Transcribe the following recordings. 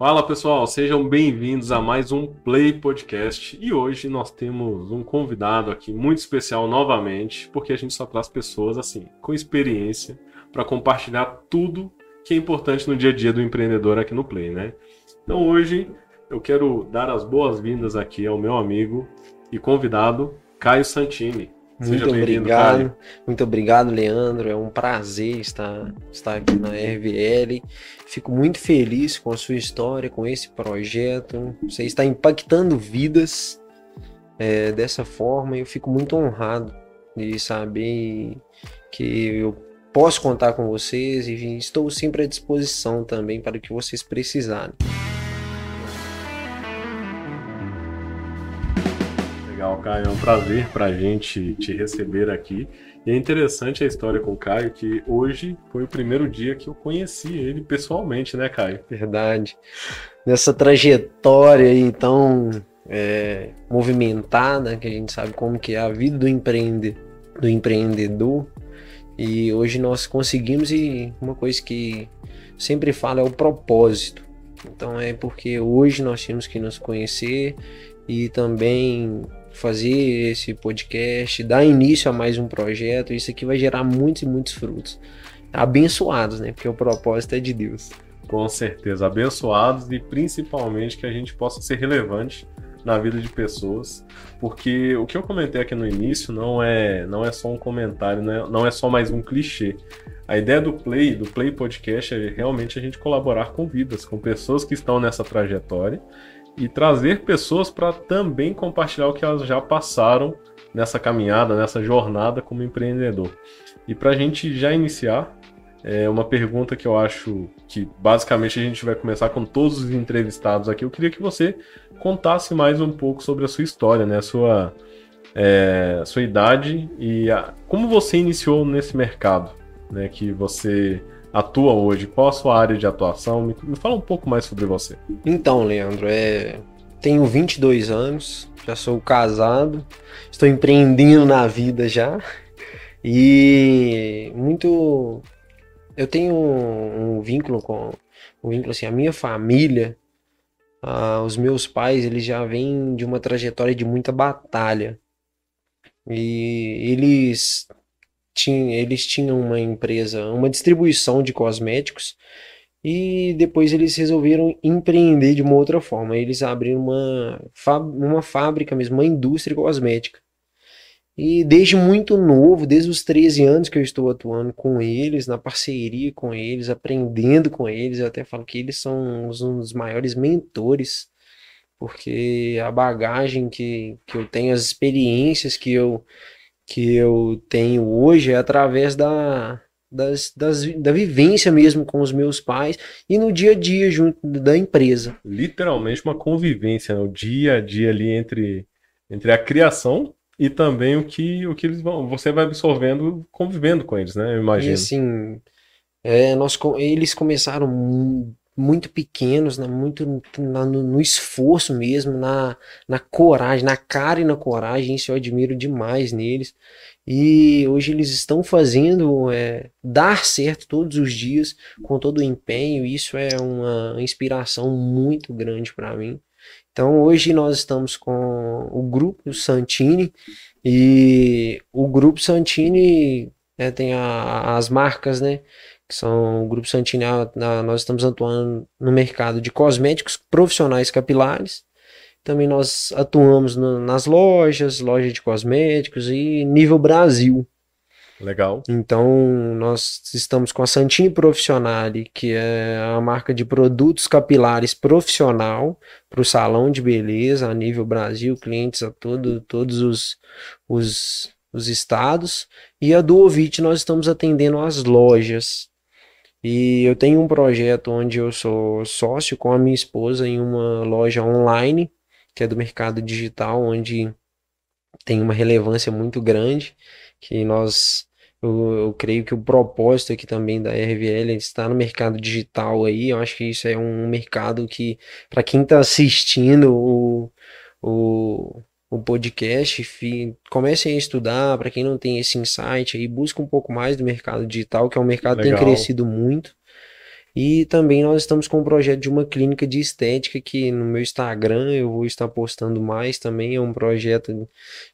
Fala pessoal, sejam bem-vindos a mais um Play Podcast e hoje nós temos um convidado aqui muito especial novamente, porque a gente só traz pessoas assim, com experiência, para compartilhar tudo que é importante no dia a dia do empreendedor aqui no Play, né? Então hoje eu quero dar as boas-vindas aqui ao meu amigo e convidado Caio Santini. Muito obrigado, Caio. muito obrigado, Leandro. É um prazer estar, estar aqui na RVL. Fico muito feliz com a sua história, com esse projeto. Você está impactando vidas é, dessa forma. Eu fico muito honrado de saber que eu posso contar com vocês e estou sempre à disposição também para o que vocês precisarem. Caio. É um prazer para a gente te receber aqui. E é interessante a história com o Caio, que hoje foi o primeiro dia que eu conheci ele pessoalmente, né, Caio? Verdade. Nessa trajetória aí tão é, movimentada, que a gente sabe como que é a vida do, empreende, do empreendedor. E hoje nós conseguimos, e uma coisa que sempre falo é o propósito. Então é porque hoje nós tínhamos que nos conhecer e também fazer esse podcast, dar início a mais um projeto. Isso aqui vai gerar muitos e muitos frutos. Abençoados, né? Porque o propósito é de Deus. Com certeza, abençoados e principalmente que a gente possa ser relevante na vida de pessoas, porque o que eu comentei aqui no início não é não é só um comentário, não é, não é só mais um clichê. A ideia do Play, do Play Podcast é realmente a gente colaborar com vidas, com pessoas que estão nessa trajetória e trazer pessoas para também compartilhar o que elas já passaram nessa caminhada, nessa jornada como empreendedor. E para a gente já iniciar, é uma pergunta que eu acho que basicamente a gente vai começar com todos os entrevistados aqui. Eu queria que você contasse mais um pouco sobre a sua história, né? A sua, é, sua idade e a, como você iniciou nesse mercado, né? Que você atua hoje? Qual a sua área de atuação? Me, me fala um pouco mais sobre você. Então, Leandro, é... tenho 22 anos, já sou casado, estou empreendendo na vida já. E muito. Eu tenho um, um vínculo com. Um vínculo assim, a minha família, os meus pais, eles já vêm de uma trajetória de muita batalha. E eles tinha, eles tinham uma empresa, uma distribuição de cosméticos e depois eles resolveram empreender de uma outra forma. Eles abriram uma, uma fábrica mesmo, uma indústria cosmética. E desde muito novo, desde os 13 anos que eu estou atuando com eles, na parceria com eles, aprendendo com eles, eu até falo que eles são um dos maiores mentores, porque a bagagem que, que eu tenho, as experiências que eu, que eu tenho hoje é através da, das, das, da vivência mesmo com os meus pais e no dia a dia junto da empresa. Literalmente uma convivência, né? o dia a dia ali entre, entre a criação e também o que, o que eles vão, você vai absorvendo convivendo com eles, né? Eu imagino. E assim, é, nós, eles começaram muito pequenos, né? muito na, no, no, esforço mesmo, na, na coragem, na cara e na coragem, isso eu admiro demais neles. E hoje eles estão fazendo é, dar certo todos os dias, com todo o empenho, isso é uma inspiração muito grande para mim. Então hoje nós estamos com o grupo Santini e o grupo Santini é, tem a, as marcas, né? Que são o Grupo Santini, nós estamos atuando no mercado de cosméticos profissionais capilares. Também nós atuamos no, nas lojas, loja de cosméticos e nível Brasil. Legal. Então, nós estamos com a Santini Profissionale, que é a marca de produtos capilares profissional para o salão de beleza a nível Brasil, clientes a todo, todos os, os, os estados. E a Duovit nós estamos atendendo as lojas e eu tenho um projeto onde eu sou sócio com a minha esposa em uma loja online, que é do mercado digital, onde tem uma relevância muito grande, que nós eu, eu, creio que o propósito aqui também da RVL é está no mercado digital aí. Eu acho que isso é um mercado que, para quem está assistindo o, o, o podcast, comecem a estudar, para quem não tem esse insight aí, busca um pouco mais do mercado digital, que é um mercado que tem crescido muito. E também nós estamos com um projeto de uma clínica de estética que no meu Instagram eu vou estar postando mais também. É um projeto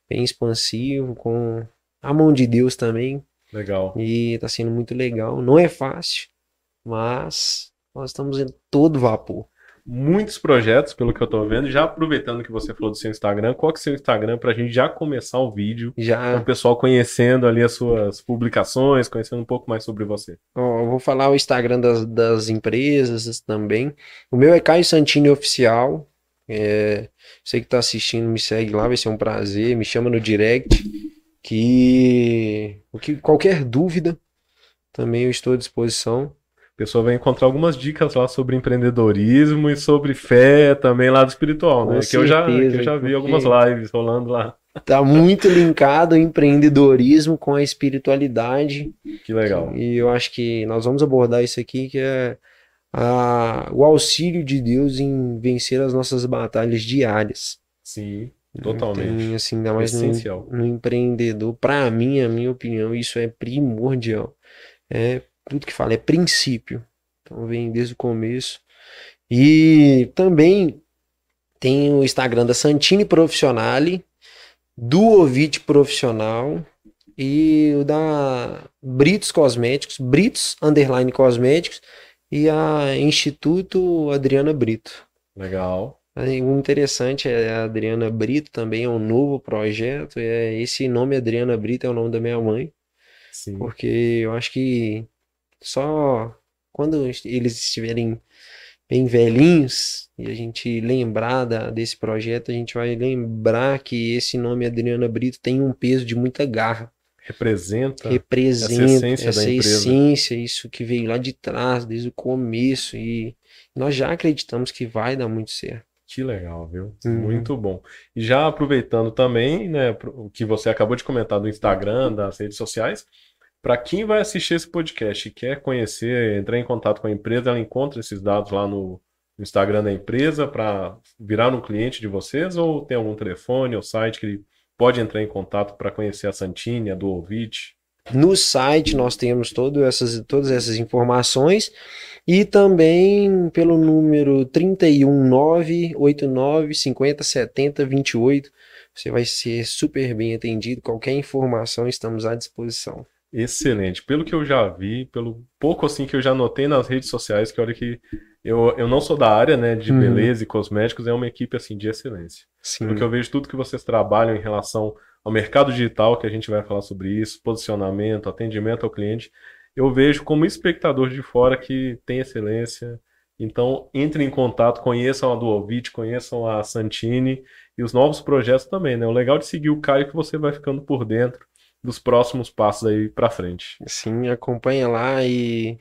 bem expansivo, com a mão de Deus também. Legal. E está sendo muito legal. Não é fácil, mas nós estamos em todo vapor muitos projetos, pelo que eu tô vendo. Já aproveitando que você falou do seu Instagram, qual que é o seu Instagram pra gente já começar o vídeo? Já. O pessoal conhecendo ali as suas publicações, conhecendo um pouco mais sobre você. Ó, eu vou falar o Instagram das, das empresas também. O meu é Caio Santini Oficial. É, você que tá assistindo, me segue lá, vai ser um prazer. Me chama no direct. Que, que qualquer dúvida, também eu estou à disposição. A pessoa vai encontrar algumas dicas lá sobre empreendedorismo e sobre fé também lá do espiritual, né? Com que eu já, que certeza, eu já vi algumas lives rolando lá. Tá muito linkado o empreendedorismo com a espiritualidade. Que legal. E eu acho que nós vamos abordar isso aqui, que é a- o auxílio de Deus em vencer as nossas batalhas diárias. Sim, totalmente. Tem, assim, ainda mais no, Essencial. no empreendedor. Para mim, a minha opinião, isso é primordial. É tudo que fala, é princípio. Então vem desde o começo. E também tem o Instagram da Santini Profissionale, do Ovid Profissional e o da Britos Cosméticos, Britos Underline Cosméticos e a Instituto Adriana Brito. Legal. O interessante é a Adriana Brito também, é um novo projeto. É, esse nome Adriana Brito é o nome da minha mãe, Sim. porque eu acho que só quando eles estiverem bem velhinhos e a gente lembrar da- desse projeto, a gente vai lembrar que esse nome Adriana Brito tem um peso de muita garra. Representa. Representa essa essência essa da empresa. essência, isso que veio lá de trás, desde o começo, e nós já acreditamos que vai dar muito certo. Que legal, viu? Uhum. Muito bom. E já aproveitando também, né, o que você acabou de comentar do Instagram, das redes sociais, para quem vai assistir esse podcast e quer conhecer, entrar em contato com a empresa, ela encontra esses dados lá no, Instagram da empresa para virar um cliente de vocês ou tem algum telefone ou site que ele pode entrar em contato para conhecer a Santini, a do? No site nós temos essas, todas essas informações e também pelo número 31989 50 70 28. Você vai ser super bem atendido. Qualquer informação estamos à disposição. Excelente. Pelo que eu já vi, pelo pouco assim que eu já notei nas redes sociais, que olha que eu, eu não sou da área, né, de Uhum. beleza e cosméticos, é uma equipe assim de excelência. Sim. Porque eu vejo tudo que vocês trabalham em relação ao mercado digital, que a gente vai falar sobre isso, posicionamento, atendimento ao cliente, eu vejo como espectador de fora que tem excelência. Então, entrem em contato, conheçam a Duovit, conheçam a Santini e os novos projetos também, né? O legal de seguir o Caio é que você vai ficando por dentro dos próximos passos aí pra frente. Sim, acompanha lá e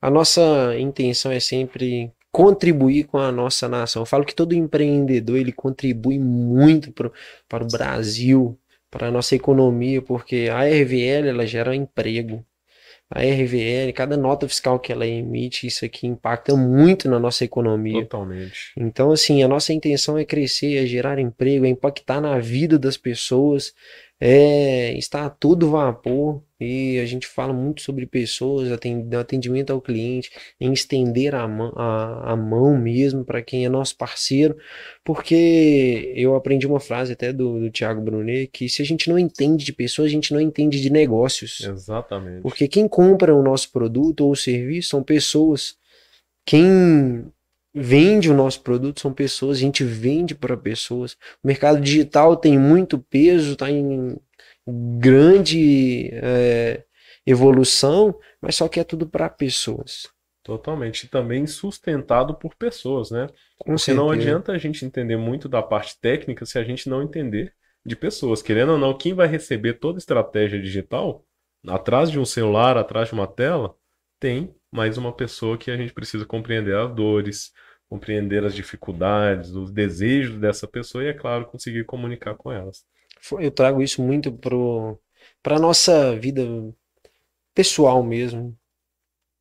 a nossa intenção é sempre contribuir com a nossa nação. Eu falo que todo empreendedor ele contribui muito pro, para o Brasil, para a nossa economia, porque a RVL ela gera emprego. A RVL, cada nota fiscal que ela emite, isso aqui impacta muito na nossa economia. Totalmente. Então, assim, a nossa intenção é crescer, é gerar emprego, é impactar na vida das pessoas, é estar a todo vapor. E a gente fala muito sobre pessoas, aten- atendimento ao cliente, em estender a mão, a, a mão mesmo para quem é nosso parceiro, porque eu aprendi uma frase até do, do Thiago Brunet, que se a gente não entende de pessoas, a gente não entende de negócios. Exatamente. Porque quem compra o nosso produto ou serviço são pessoas. Quem vende o nosso produto são pessoas, a gente vende para pessoas. O mercado digital tem muito peso, está em grande é, evolução, mas só que é tudo para pessoas. Totalmente. E também sustentado por pessoas, né? Com Porque não adianta a gente entender muito da parte técnica se a gente não entender de pessoas. Querendo ou não, quem vai receber toda a estratégia digital, atrás de um celular, atrás de uma tela, tem mais uma pessoa que a gente precisa compreender as dores, compreender as dificuldades, os desejos dessa pessoa e, é claro, conseguir comunicar com elas. Eu trago isso muito para nossa vida pessoal mesmo.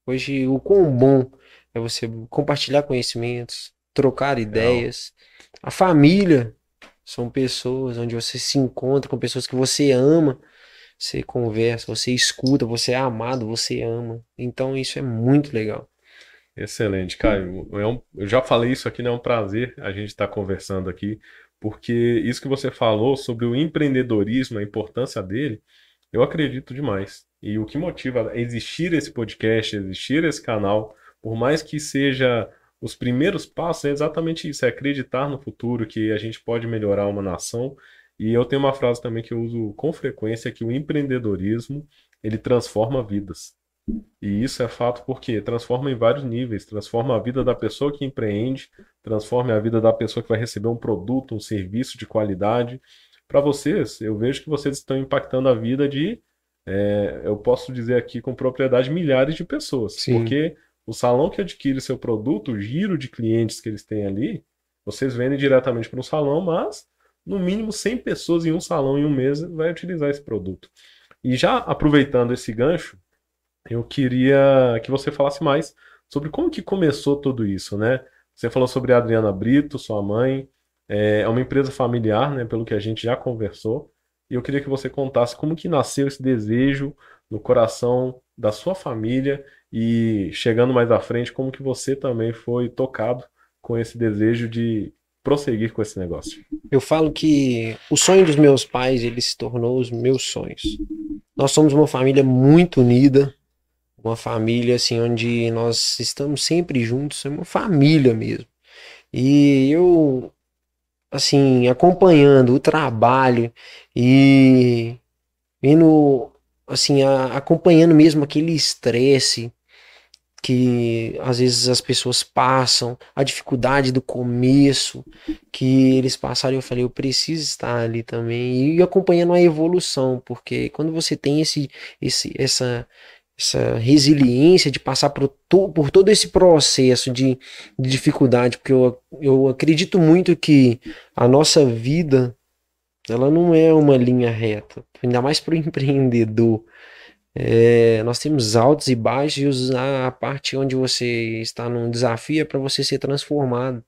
Hoje, o quão bom é você compartilhar conhecimentos, trocar ideias. A família são pessoas onde você se encontra com pessoas que você ama, você conversa, você escuta, você é amado, você ama. Então, isso é muito legal. Excelente, Caio. É um, eu já falei isso aqui, né? É um prazer a gente estar conversando aqui, porque isso que você falou sobre o empreendedorismo, a importância dele, eu acredito demais. E o que motiva a existir esse podcast, existir esse canal, por mais que seja os primeiros passos, é exatamente isso: é acreditar no futuro, que a gente pode melhorar uma nação. E eu tenho uma frase também que eu uso com frequência, que o empreendedorismo, ele transforma vidas. E isso é fato porque transforma em vários níveis, transforma a vida da pessoa que empreende, transforma a vida da pessoa que vai receber um produto, um serviço de qualidade. Para vocês, eu vejo que vocês estão impactando a vida de, é, eu posso dizer aqui com propriedade, milhares de pessoas. Sim. Porque o salão que adquire seu produto, o giro de clientes que eles têm ali, vocês vendem diretamente para um salão, mas no mínimo 100 pessoas em um salão em um mês vai utilizar esse produto. E já aproveitando esse gancho, eu queria que você falasse mais sobre como que começou tudo isso, né? Você falou sobre a Adriana Brito, sua mãe, é, é uma empresa familiar, né, pelo que a gente já conversou, e eu queria que você contasse como que nasceu esse desejo no coração da sua família e chegando mais à frente, como que você também foi tocado com esse desejo de prosseguir com esse negócio. Eu falo que o sonho dos meus pais, ele se tornou os meus sonhos. Nós somos uma família muito unida, uma família assim onde nós estamos sempre juntos, é uma família mesmo. E eu assim, acompanhando o trabalho e vendo assim, a, acompanhando mesmo aquele estresse que às vezes as pessoas passam, a dificuldade do começo que eles passaram, eu falei, eu preciso estar ali também e acompanhando a evolução, porque quando você tem esse, esse essa essa resiliência de passar por, to, por todo esse processo de, de, dificuldade, porque eu, eu acredito muito que a nossa vida ela não é uma linha reta, ainda mais para o empreendedor. É, nós temos altos e baixos e a parte onde você está num desafio é para você ser transformado.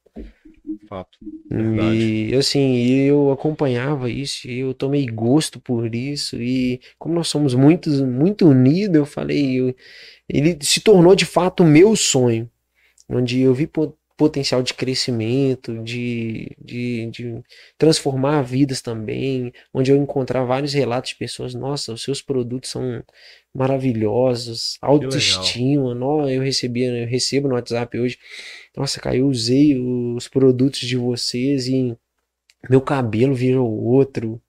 Fato. Verdade. E assim, eu acompanhava isso, eu tomei gosto por isso, e como nós somos muito, muito unidos, eu falei, eu, ele se tornou de fato o meu sonho, onde eu vi potencial de crescimento, de, de, de, transformar vidas também, onde eu encontrar vários relatos de pessoas, nossa, os seus produtos são maravilhosos, autoestima, não, eu recebia, eu recebo no WhatsApp hoje, nossa, cara, eu usei os produtos de vocês e meu cabelo virou outro.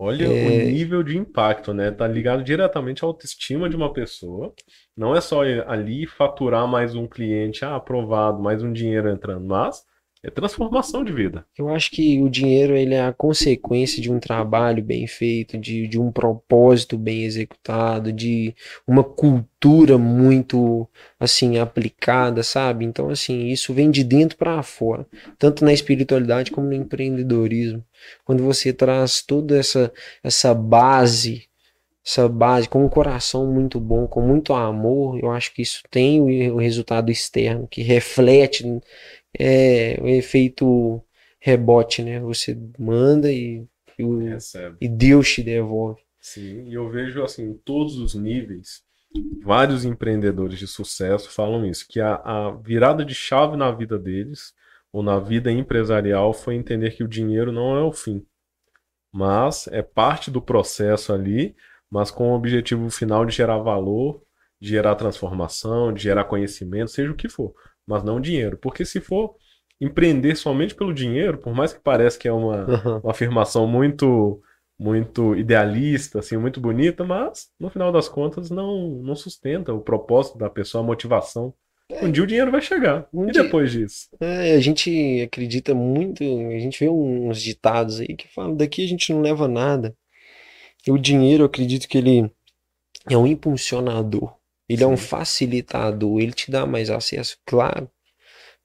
Olha é... o nível de impacto, né? Tá ligado diretamente à autoestima de uma pessoa. Não é só ali faturar mais um cliente, ah, aprovado, mais um dinheiro entrando, mas é transformação de vida. Eu acho que o dinheiro ele é a consequência de um trabalho bem feito, de, de um propósito bem executado, de uma cultura muito assim aplicada, sabe? Então assim, isso vem de dentro para fora, tanto na espiritualidade como no empreendedorismo. Quando você traz toda essa essa base essa base com um coração muito bom, com muito amor, eu acho que isso tem o, o resultado externo que reflete é o efeito rebote, né? Você manda e, e, o, e Deus te devolve. Sim, e eu vejo assim, em todos os níveis, vários empreendedores de sucesso falam isso, que a, a virada de chave na vida deles, ou na vida empresarial, foi entender que o dinheiro não é o fim, mas é parte do processo ali, mas com o objetivo final de gerar valor, de gerar transformação, de gerar conhecimento, seja o que for mas não dinheiro. Porque se for empreender somente pelo dinheiro, por mais que pareça que é uma, uhum. uma afirmação muito muito idealista, assim, muito bonita, mas no final das contas não, não sustenta o propósito da pessoa, a motivação. É. Um dia o dinheiro vai chegar. Um e dia... depois disso? É, a gente acredita muito, a gente vê uns ditados aí que falam daqui a gente não leva nada. O dinheiro, eu acredito que ele é um impulsionador. Ele Sim. é um facilitador, ele te dá mais acesso, claro.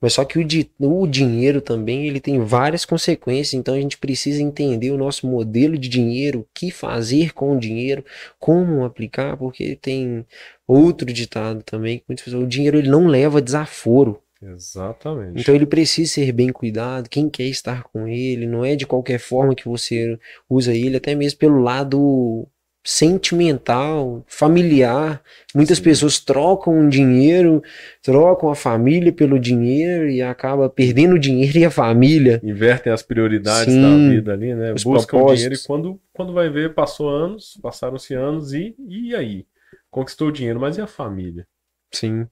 Mas só que o, di o dinheiro também ele tem várias consequências, então a gente precisa entender o nosso modelo de dinheiro, o que fazer com o dinheiro, como aplicar, porque tem outro ditado também que muitas pessoas, o dinheiro ele não leva desaforo. Exatamente. Então ele precisa ser bem cuidado, quem quer estar com ele, não é de qualquer forma que você usa ele, até mesmo pelo lado sentimental, familiar. Muitas Sim. pessoas trocam dinheiro, trocam a família pelo dinheiro e acaba perdendo o dinheiro e a família. Invertem as prioridades Sim. da vida ali, né? Os Buscam propósitos. dinheiro e quando, quando vai ver, passou anos, passaram-se anos e, e aí? Conquistou o dinheiro, mas e a família? Sim.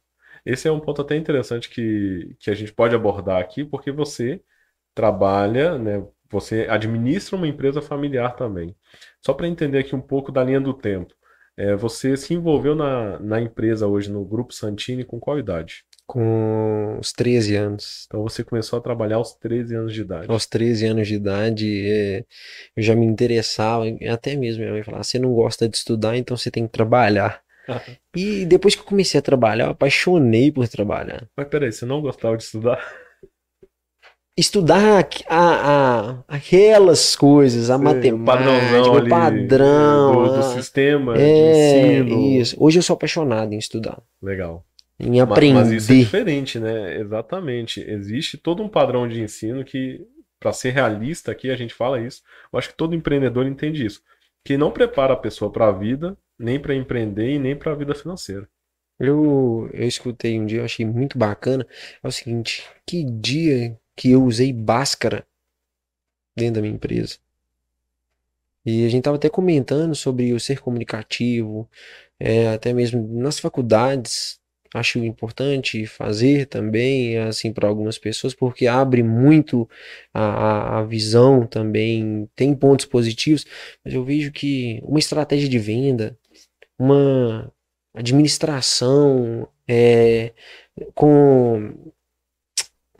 Esse é um ponto até interessante que, que a gente pode abordar aqui, porque você trabalha, né? Você administra uma empresa familiar também. Só para entender aqui um pouco da linha do tempo. É, você se envolveu na, na empresa hoje, no Grupo Santini, com qual idade? Com os 13 anos. Então você começou a trabalhar aos 13 anos de idade. Aos 13 anos de idade, é, eu já me interessava, até mesmo minha mãe falava, você não gosta de estudar, então você tem que trabalhar. E depois que eu comecei a trabalhar, eu apaixonei por trabalhar. Mas peraí, você não gostava de estudar? Estudar a, a- aquelas coisas, a matemática, o ali padrão. do, do a- sistema de é, ensino. isso. Hoje eu sou apaixonado em estudar, Legal. em aprender. Mas isso é diferente, né? Exatamente. Existe todo um padrão de ensino que, para ser realista aqui, a gente fala isso. Eu acho que todo empreendedor entende isso. Que não prepara a pessoa para a vida, nem para empreender e nem para a vida financeira. Eu, eu escutei um dia, eu achei muito bacana. É o seguinte, que dia que eu usei Bhaskara dentro da minha empresa? E a gente tava até comentando sobre o ser comunicativo, é, até mesmo nas faculdades. Acho importante fazer também, assim, para algumas pessoas, porque abre muito a, a- a visão também, tem pontos positivos, mas eu vejo que uma estratégia de venda, uma administração, é, com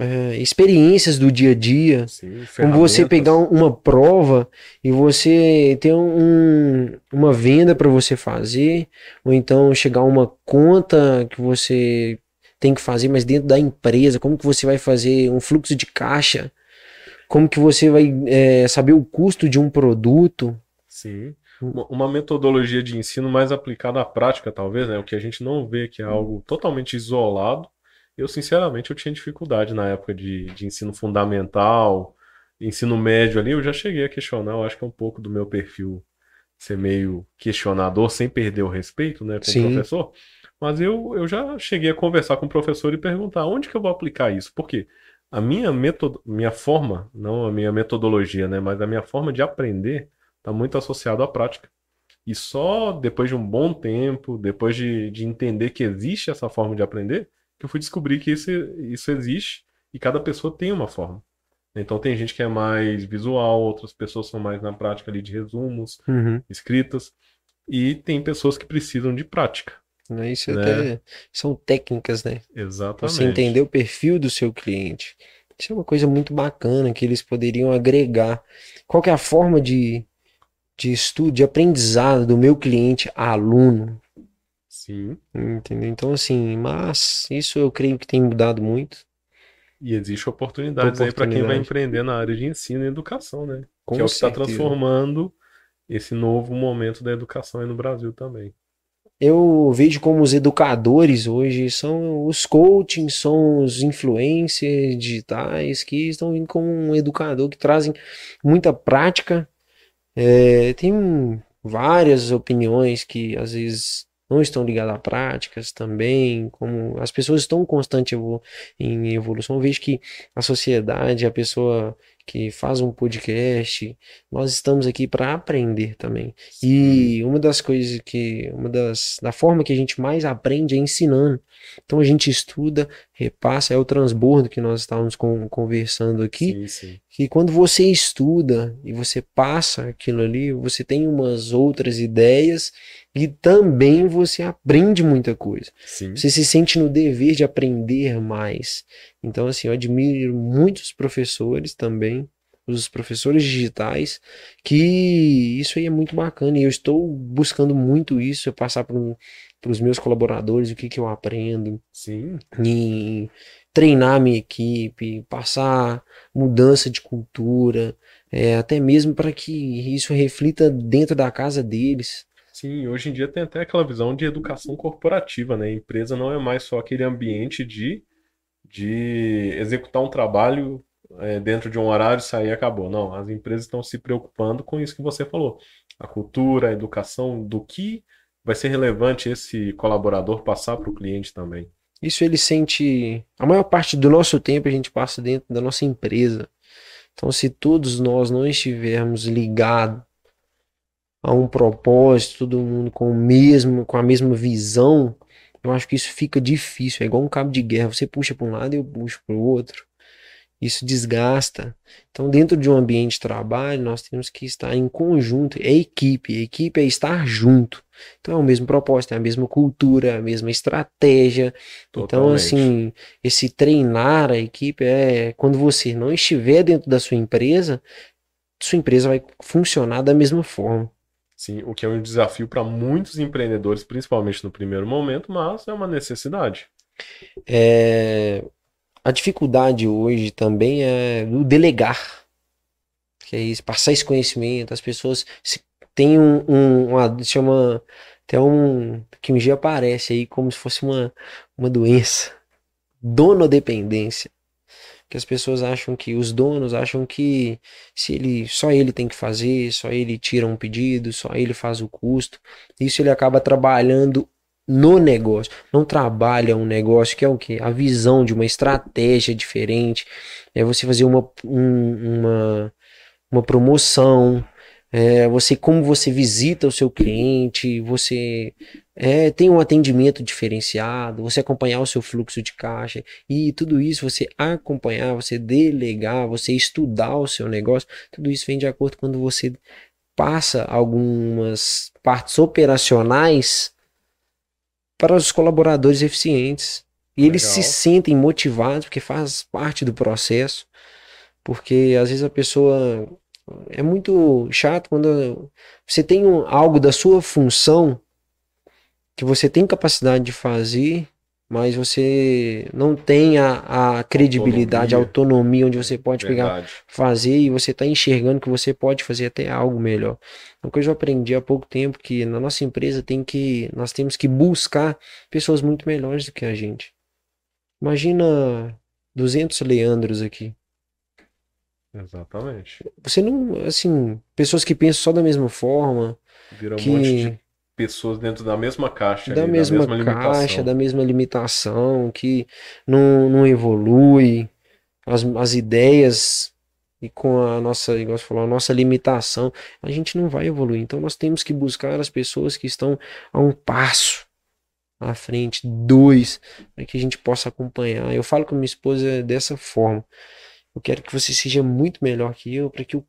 é, experiências do dia a dia, Sim, como você pegar um- uma prova e você ter um, uma venda para você fazer, ou então chegar a uma conta que você tem que fazer, mas dentro da empresa, como que você vai fazer um fluxo de caixa, como que você vai é, saber o custo de um produto. Sim. Uma uma metodologia de ensino mais aplicada à prática, talvez, né? O que a gente não vê que é algo totalmente isolado. Eu, sinceramente, eu tinha dificuldade na época de, de ensino fundamental, ensino médio ali, eu já cheguei a questionar, eu acho que é um pouco do meu perfil ser meio questionador, sem perder o respeito, né, com o Sim. professor. Mas eu, eu já cheguei a conversar com o professor e perguntar onde que eu vou aplicar isso? Porque a minha metodo, minha forma, não a minha metodologia, né, mas a minha forma de aprender está muito associado à prática. E só depois de um bom tempo, depois de, de entender que existe essa forma de aprender, que eu fui descobrir que isso, isso existe e cada pessoa tem uma forma. Então tem gente que é mais visual, outras pessoas são mais na prática ali de resumos, escritas, e tem pessoas que precisam de prática. Né, Isso Né? até são técnicas, né? Exatamente. Você entender o perfil do seu cliente. Isso é uma coisa muito bacana que eles poderiam agregar. Qual que é a forma de, de estudo, de aprendizado do meu cliente aluno? Sim. Entendeu? Então, assim, mas isso eu creio que tem mudado muito. E existe oportunidades aí para quem vai Oportunidade. empreender na área de ensino e educação, né? Com que é o que está transformando esse novo momento da educação aí no Brasil também. Eu vejo como os educadores hoje são os coachings, são os influencers digitais que estão vindo como um educador que trazem muita prática. É, tem várias opiniões que às vezes não estão ligadas a práticas também, como as pessoas estão constante evolu- em evolução. Eu vejo que a sociedade, a pessoa que faz um podcast, nós estamos aqui para aprender também. E uma das coisas que, uma das, da forma que a gente mais aprende é ensinando. Então a gente estuda, repassa, é o transbordo que nós estávamos con- conversando aqui, Sim, sim. que quando você estuda e você passa aquilo ali, você tem umas outras ideias e também você aprende muita coisa. Sim. Você se sente no dever de aprender mais. Então, assim, eu admiro muitos professores também, os professores digitais, que isso aí é muito bacana. E eu estou buscando muito isso, eu passar para os meus colaboradores o que, que eu aprendo, Sim. em treinar minha equipe, passar mudança de cultura, é, até mesmo para que isso reflita dentro da casa deles. Sim, hoje em dia tem até aquela visão de educação corporativa, né? A empresa não é mais só aquele ambiente de, de executar um trabalho é, dentro de um horário, sair e acabou. Não, as empresas estão se preocupando com isso que você falou. a cultura, a educação do que vai ser relevante esse colaborador passar para o cliente também. Isso ele sente. A maior parte do nosso tempo a gente passa dentro da nossa empresa. Então, se todos nós não estivermos ligados a um propósito, todo mundo com o mesmo, com a mesma visão, eu acho que isso fica difícil. É igual um cabo de guerra. Você puxa para um lado e eu puxo para o outro. Isso desgasta. Então, dentro de um ambiente de trabalho, nós temos que estar em conjunto. É equipe. A equipe é estar junto. Então, é o mesmo propósito, é a mesma cultura, é a mesma estratégia. Então, Totalmente. Então, assim, esse treinar a equipe é quando você não estiver dentro da sua empresa, sua empresa vai funcionar da mesma forma. Sim, o que é um desafio para muitos empreendedores, principalmente no primeiro momento, mas é uma necessidade. É, a dificuldade hoje também é o delegar. Que é isso, passar esse conhecimento, as pessoas têm um, um uma, chama até um que um dia aparece aí como se fosse uma, uma doença, donodependência. Que as pessoas acham que os donos acham que se ele só ele tem que fazer, só ele tira um pedido, só ele faz o custo. Isso ele acaba trabalhando no negócio. Não trabalha um negócio que é o que? A visão de uma estratégia diferente. É você fazer uma, um, uma, uma promoção. É você como você visita o seu cliente, você é, tem um atendimento diferenciado, você acompanhar o seu fluxo de caixa e tudo isso você acompanhar, você delegar, você estudar o seu negócio, tudo isso vem de acordo quando você passa algumas partes operacionais para os colaboradores eficientes. E Legal. eles se sentem motivados porque faz parte do processo. Porque às vezes a pessoa é muito chato quando você tem um, algo da sua função que você tem capacidade de fazer mas você não tem a, a credibilidade, autonomia. a autonomia, onde você pode Verdade. pegar, fazer e você está enxergando que você pode fazer até algo melhor. Uma coisa que eu aprendi há pouco tempo que na nossa empresa tem que nós temos que buscar pessoas muito melhores do que a gente. Imagina 200 Leandros aqui. Exatamente. Você não, assim, pessoas que pensam só da mesma forma, Vira que... um monte de pessoas dentro da mesma caixa, da, ali, mesma, da mesma caixa, da mesma limitação, que não, não evolui, as, as ideias e com a nossa, igual você falou, a nossa limitação, a gente não vai evoluir. Então nós temos que buscar as pessoas que estão a um passo à frente, dois, para que a gente possa acompanhar. Eu falo com minha esposa dessa forma. Eu quero que você seja muito melhor que eu, para que eu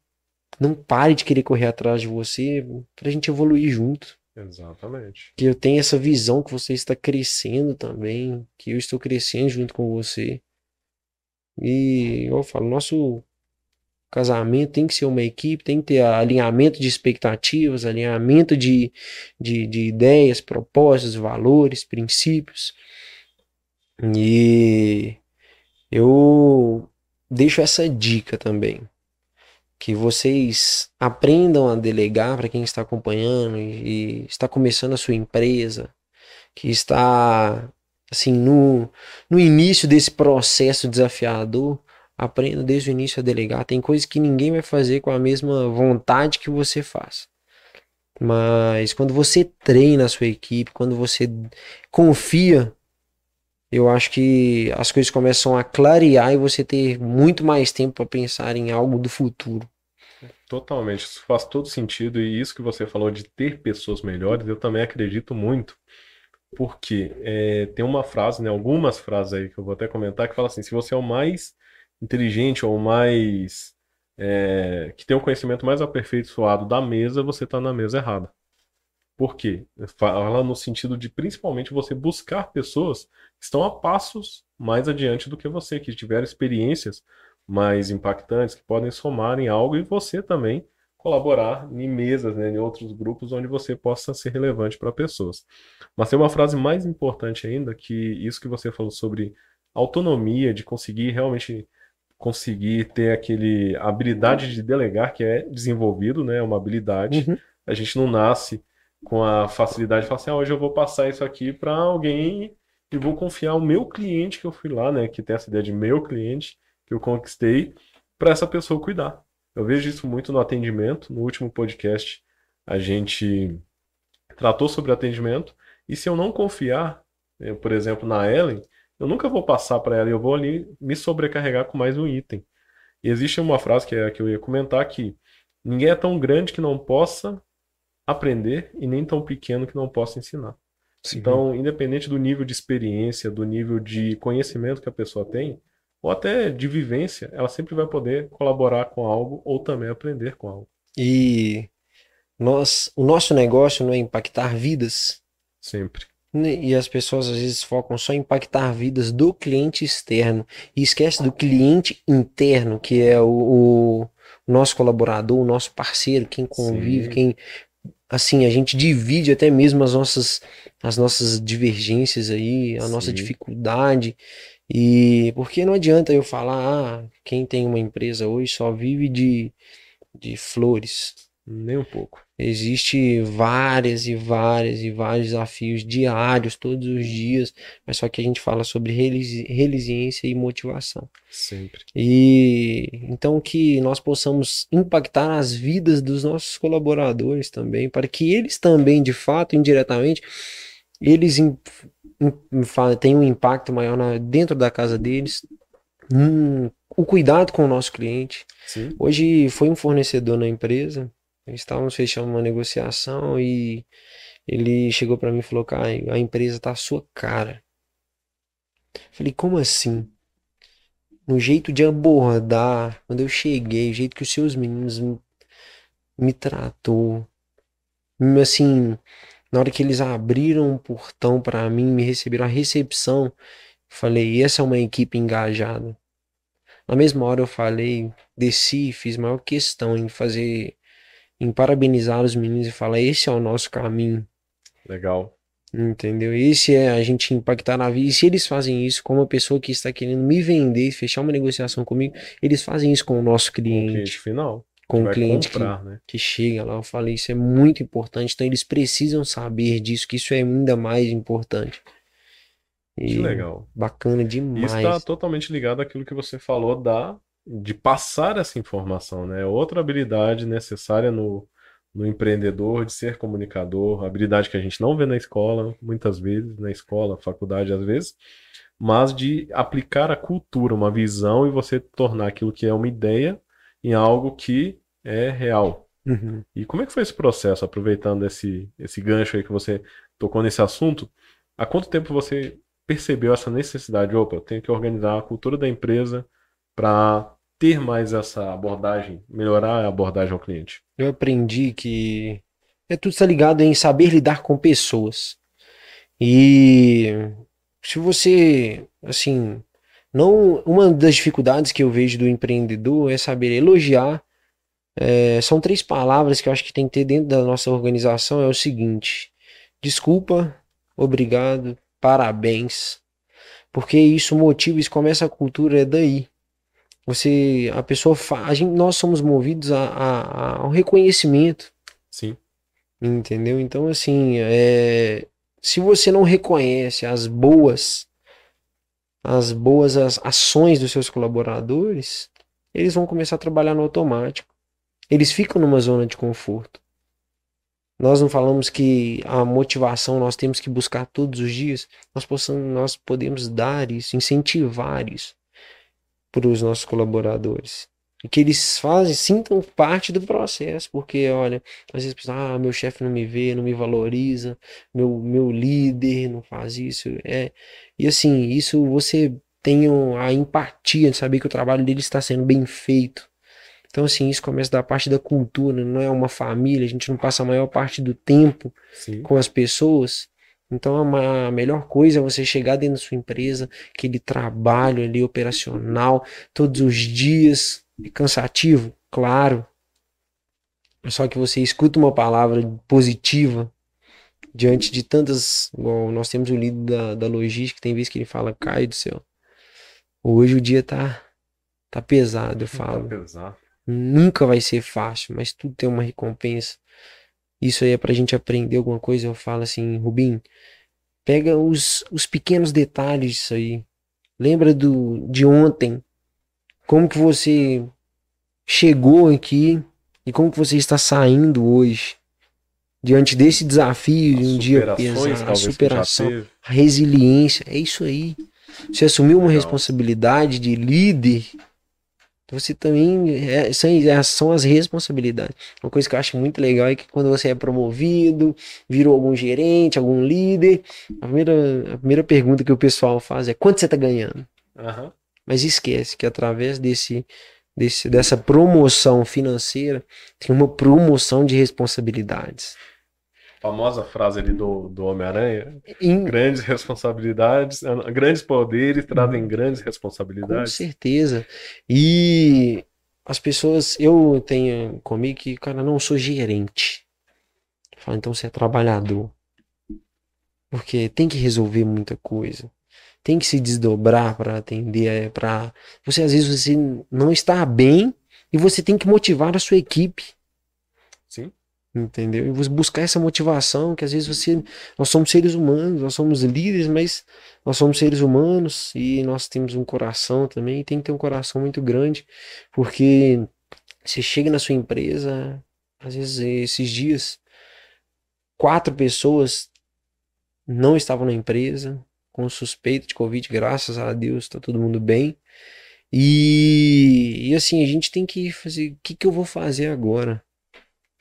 não pare de querer correr atrás de você, para a gente evoluir junto. Exatamente. Que eu tenho essa visão que você está crescendo também, que eu estou crescendo junto com você. E eu falo, nosso casamento tem que ser uma equipe, tem que ter alinhamento de expectativas, alinhamento de, de, de ideias, propósitos, valores, princípios. E eu deixo essa dica também que vocês aprendam a delegar para quem está acompanhando e, e, está começando a sua empresa, que está assim no, no início desse processo desafiador, aprenda desde o início a delegar. Tem coisas que ninguém vai fazer com a mesma vontade que você faz. Mas quando você treina a sua equipe, quando você confia, eu acho que as coisas começam a clarear e você ter muito mais tempo para pensar em algo do futuro. Totalmente, isso faz todo sentido e isso que você falou de ter pessoas melhores, eu também acredito muito, porque é, tem uma frase, né, algumas frases aí que eu vou até comentar que fala assim: se você é o mais inteligente ou mais é, que tem o conhecimento mais aperfeiçoado da mesa, você está na mesa errada. Por quê? Fala no sentido de principalmente você buscar pessoas que estão a passos mais adiante do que você, que tiveram experiências mais impactantes que podem somar em algo e você também colaborar em mesas, né, em outros grupos onde você possa ser relevante para pessoas. Mas tem uma frase mais importante ainda, que isso que você falou sobre autonomia, de conseguir realmente conseguir ter aquele habilidade de delegar que é desenvolvido, né, é uma habilidade. Uhum. A gente não nasce com a facilidade de falar assim, ah, hoje eu vou passar isso aqui para alguém e vou confiar o meu cliente que eu fui lá, né, que tem essa ideia de meu cliente, que eu conquistei para essa pessoa cuidar. Eu vejo isso muito no atendimento. No último podcast, a gente tratou sobre atendimento, e se eu não confiar, eu, por exemplo, na Ellen, eu nunca vou passar para ela, eu vou ali me sobrecarregar com mais um item. E existe uma frase que é que eu ia comentar que ninguém é tão grande que não possa aprender e nem tão pequeno que não possa ensinar. Sim. Então, independente do nível de experiência, do nível de conhecimento que a pessoa tem, ou até de vivência, ela sempre vai poder colaborar com algo ou também aprender com algo. E nós, o nosso negócio não é impactar vidas? Sempre. Né, e as pessoas às vezes focam só em impactar vidas do cliente externo e esquece do cliente interno, que é o, o nosso colaborador, o nosso parceiro, quem convive, Sim. quem assim, a gente divide até mesmo as nossas as nossas divergências aí, a Sim. nossa dificuldade. E porque não adianta eu falar, ah, quem tem uma empresa hoje só vive de, de flores. Nem um pouco. Existe várias e várias e vários desafios diários, todos os dias, mas só que a gente fala sobre resiliência e motivação. Sempre. E então que nós possamos impactar as vidas dos nossos colaboradores também, para que eles também, de fato, indiretamente, eles tenham um impacto maior na, dentro da casa deles, hum, o cuidado com o nosso cliente. Sim. Hoje foi um fornecedor na empresa Estávamos fechando uma negociação e ele chegou para mim e falou: Caio, a empresa tá à sua cara. Falei, como assim? No jeito de abordar, quando eu cheguei, o jeito que os seus meninos me, me tratou. Assim, na hora que eles abriram o portão para mim, me receberam a recepção, falei, essa é uma equipe engajada. Na mesma hora eu falei, desci, fiz maior questão em fazer em parabenizar os meninos e falar: esse é o nosso caminho. Legal. Entendeu? Esse é a gente impactar na vida. E se eles fazem isso com uma pessoa que está querendo me vender, fechar uma negociação comigo, eles fazem isso com o nosso cliente. Com o cliente final. Com o cliente comprar, que, né? que chega lá. Eu falei, isso é muito importante. Então eles precisam saber disso, que isso é ainda mais importante. E que legal. Bacana demais. Isso está totalmente ligado àquilo que você falou da de passar essa informação, né? Outra habilidade necessária no, no empreendedor de ser comunicador, habilidade que a gente não vê na escola, muitas vezes, na escola, faculdade às vezes, mas de aplicar a cultura, uma visão e você tornar aquilo que é uma ideia em algo que é real. Uhum. E como é que foi esse processo, aproveitando esse, esse gancho aí que você tocou nesse assunto? Há quanto tempo você percebeu essa necessidade? Opa, eu tenho que organizar a cultura da empresa, para ter mais essa abordagem, melhorar a abordagem ao cliente? Eu aprendi que é tudo está ligado em saber lidar com pessoas. E se você, assim, não uma das dificuldades que eu vejo do empreendedor é saber elogiar. É, são três palavras que eu acho que tem que ter dentro da nossa organização. É o seguinte: desculpa, obrigado, parabéns, porque isso motiva, isso começa a cultura é daí. Você, a pessoa, a gente, nós somos movidos a, a, ao reconhecimento. Sim. Entendeu? Então, assim, é, se você não reconhece as boas, as boas as ações dos seus colaboradores, eles vão começar a trabalhar no automático. Eles ficam numa zona de conforto. Nós não falamos que a motivação nós temos que buscar todos os dias. Nós, possamos, nós podemos dar isso, incentivar isso para os nossos colaboradores. E que eles fazem, sintam parte do processo, porque, olha, às vezes ah, meu chefe não me vê, não me valoriza, meu, meu líder não faz isso. É, e assim, isso você tem a empatia de saber que o trabalho dele está sendo bem feito. Então, assim, isso começa da parte da cultura, não é uma família, a gente não passa a maior parte do tempo Sim. com as pessoas. Então a melhor coisa é você chegar dentro da sua empresa, aquele trabalho ali operacional, todos os dias, é cansativo, claro. Só que você escuta uma palavra positiva diante de tantas. Igual nós temos o líder da, da logística, tem vezes que ele fala, Caio do céu. Hoje o dia tá, tá pesado, eu tá falo. Tá pesado. Nunca vai ser fácil, mas tudo tem uma recompensa isso aí é pra gente aprender alguma coisa, eu falo assim, Rubim, pega os, os pequenos detalhes disso aí. Lembra do de ontem, como que você chegou aqui e como que você está saindo hoje. diante desse desafio de um dia pesado, a superação, a resiliência, é isso aí. Você assumiu uma Legal. responsabilidade de líder, você também é, são, é, são as responsabilidades. Uma coisa que eu acho muito legal é que quando você é promovido, virou algum gerente, algum líder, a primeira, a primeira pergunta que o pessoal faz é quanto você está ganhando? Aham. Mas esquece que através desse, desse, dessa promoção financeira tem uma promoção de responsabilidades. Famosa frase ali do, do Homem-Aranha. Em- Grandes responsabilidades, ah, grandes poderes trazem grandes Com responsabilidades. certeza. E as pessoas, eu tenho comigo que, cara, não sou gerente. Fala, então você é trabalhador. Porque tem que resolver muita coisa. Tem que se desdobrar para atender, para você às vezes você não está bem e você tem que motivar a sua equipe. Entendeu? E você buscar essa motivação, que às vezes você. Nós somos seres humanos, nós somos líderes, mas nós somos seres humanos e nós temos um coração também. E tem que ter um coração muito grande, porque você chega na sua empresa, às vezes esses dias, quatro pessoas não estavam na empresa, com suspeita de Covid, graças a Deus, tá todo mundo bem. E, e assim, a gente tem que fazer, o que que eu vou fazer agora?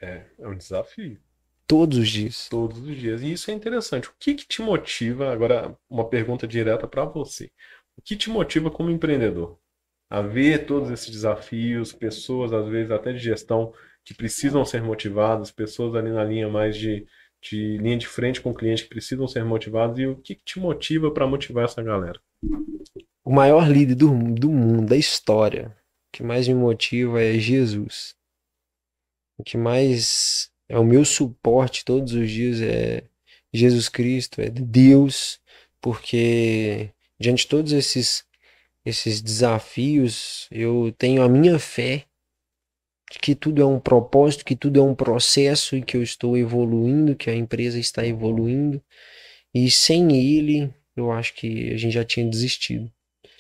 É, é um desafio. Todos os dias. Todos os dias. E isso é interessante. O que que te motiva? Agora, uma pergunta direta para você. O que te motiva como empreendedor? A ver todos esses desafios, pessoas, às vezes até de gestão, que precisam ser motivadas, pessoas ali na linha mais de, de linha de frente com o cliente que precisam ser motivados. E o que que te motiva para motivar essa galera? O maior líder do, do mundo, da história, que mais me motiva é Jesus. O que mais é o meu suporte todos os dias é Jesus Cristo, é Deus, porque diante de todos esses esses desafios, eu tenho a minha fé de que tudo é um propósito, que tudo é um processo e que eu estou evoluindo, que a empresa está evoluindo. E sem ele, eu acho que a gente já tinha desistido.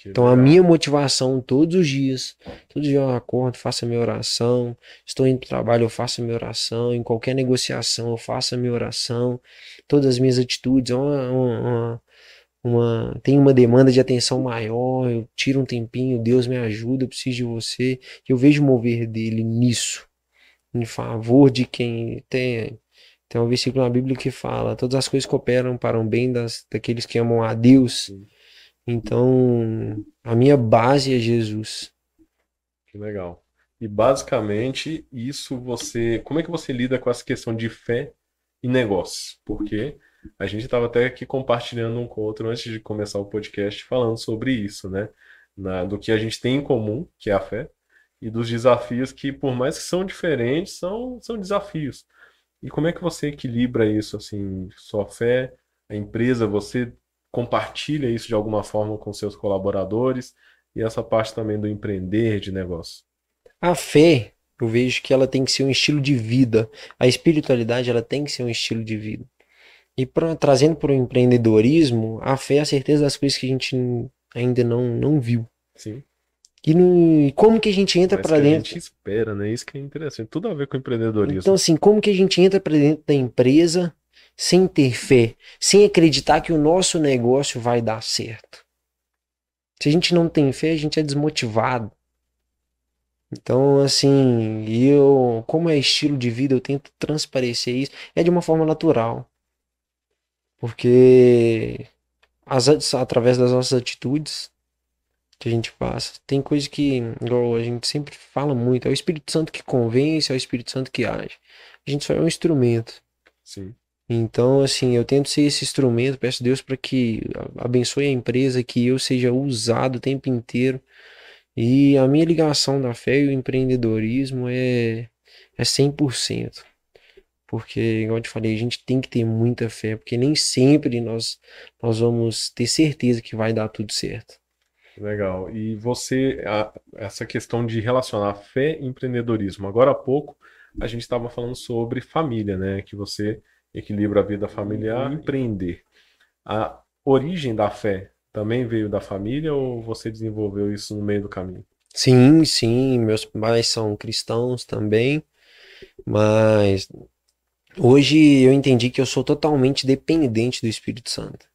Que Então, a minha motivação todos os dias, todo dia eu acordo, faço a minha oração, estou indo para o trabalho, eu faço a minha oração, em qualquer negociação, eu faço a minha oração, todas as minhas atitudes, é uma, uma, uma, tem uma demanda de atenção maior, eu tiro um tempinho, Deus me ajuda, eu preciso de você, eu vejo o mover dele nisso, em favor de quem tem. Tem um versículo na Bíblia que fala: todas as coisas cooperam para o bem das, daqueles que amam a Deus. Sim. Então, a minha base é Jesus. Que legal. E basicamente, isso você. Como é que você lida com essa questão de fé e negócio? Porque a gente estava até aqui compartilhando um com o outro antes de começar o podcast, falando sobre isso, né? Na- do que a gente tem em comum, que é a fé, e dos desafios que, por mais que são diferentes, são, são desafios. E como é que você equilibra isso, assim, sua fé, a empresa, você compartilha isso de alguma forma com seus colaboradores? E essa parte também do empreender de negócio. A fé, eu vejo que ela tem que ser um estilo de vida. A espiritualidade, ela tem que ser um estilo de vida. E pra, trazendo para o empreendedorismo, a fé é a certeza das coisas que a gente ainda não, não viu. Sim. E, no- e como que a gente entra para que a dentro? gente espera, né? Isso que é interessante. Tudo a ver com empreendedorismo. Então, assim, como que a gente entra para dentro da empresa sem ter fé, sem acreditar que o nosso negócio vai dar certo? Se a gente não tem fé, a gente é desmotivado. Então, assim, eu, como é estilo de vida, eu tento transparecer isso. É de uma forma natural. Porque as, através das nossas atitudes que a gente passa, tem coisa que, igual a gente sempre fala muito, é o Espírito Santo que convence, é o Espírito Santo que age. A gente só é um instrumento. Sim. Então, assim, eu tento ser esse instrumento, peço a Deus para que abençoe a empresa, que eu seja usado o tempo inteiro. E a minha ligação da fé e o empreendedorismo é, é 100%. Porque, igual eu te falei, a gente tem que ter muita fé, porque nem sempre nós, nós vamos ter certeza que vai dar tudo certo. Legal. E você, a- essa questão de relacionar fé e empreendedorismo. Agora há pouco a gente estava falando sobre família, né? Que você equilibra a vida familiar e empreender. A origem da fé também veio da família ou você desenvolveu isso no meio do caminho? Sim, sim, meus pais são cristãos também, mas hoje eu entendi que eu sou totalmente dependente do Espírito Santo.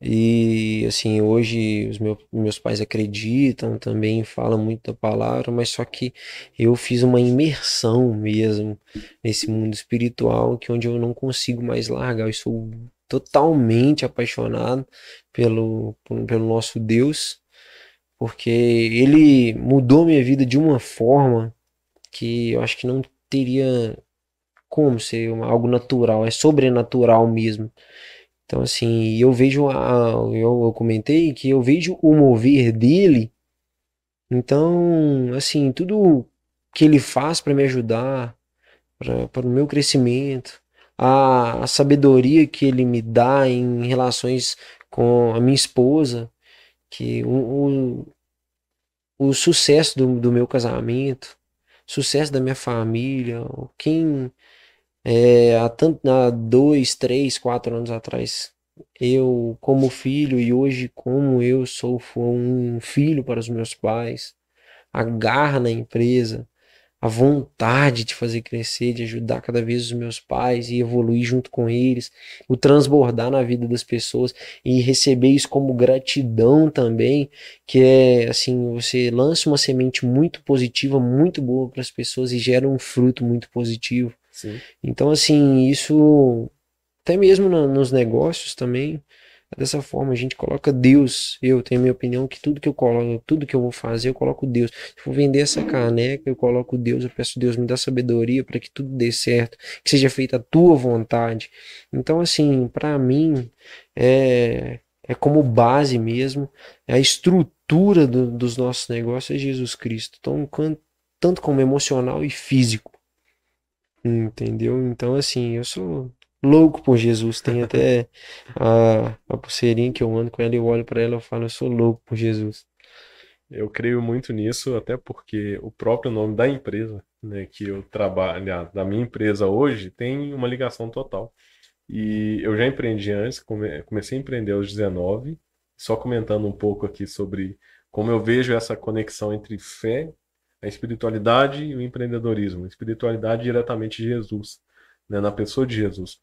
E assim, hoje os meu, meus pais acreditam também, falam muito da palavra, mas só que eu fiz uma imersão mesmo nesse mundo espiritual, que onde eu não consigo mais largar. Eu sou totalmente apaixonado pelo, pelo nosso Deus, porque ele mudou minha vida de uma forma que eu acho que não teria como ser algo natural, é sobrenatural mesmo. Então, assim, eu vejo, a, eu, eu comentei que eu vejo o mover dele. Então, assim, tudo que ele faz para me ajudar, para o meu crescimento, a, a sabedoria que ele me dá em relações com a minha esposa, que o, o, o sucesso do, do meu casamento, sucesso da minha família, quem é, há, tanto, há dois, três, quatro anos atrás, eu como filho e hoje como eu sou um filho para os meus pais, a garra na empresa, a vontade de fazer crescer, de ajudar cada vez os meus pais e evoluir junto com eles, o transbordar na vida das pessoas e receber isso como gratidão também, que é assim, você lança uma semente muito positiva, muito boa para as pessoas e gera um fruto muito positivo. Sim. Então, assim, isso até mesmo na, nos negócios também, dessa forma a gente coloca Deus. Eu tenho a minha opinião que tudo que eu coloco, tudo que eu vou fazer, eu coloco Deus. Se for vender essa caneca, eu coloco Deus, eu peço Deus me dá sabedoria para que tudo dê certo, que seja feita a tua vontade. Então, assim, para mim é é como base mesmo, é a estrutura do, dos nossos negócios é Jesus Cristo. Então, tanto como emocional e físico. Entendeu? Então, assim, eu sou louco por Jesus. Tem até a, a pulseirinha que eu ando com ela eu olho para ela e falo, eu sou louco por Jesus. Eu creio muito nisso, até porque o próprio nome da empresa, né, que eu trabalho, da minha empresa hoje, tem uma ligação total. E eu já empreendi antes, comecei a empreender aos 19, só comentando um pouco aqui sobre como eu vejo essa conexão entre fé a espiritualidade e o empreendedorismo. Espiritualidade diretamente de Jesus, né, na pessoa de Jesus.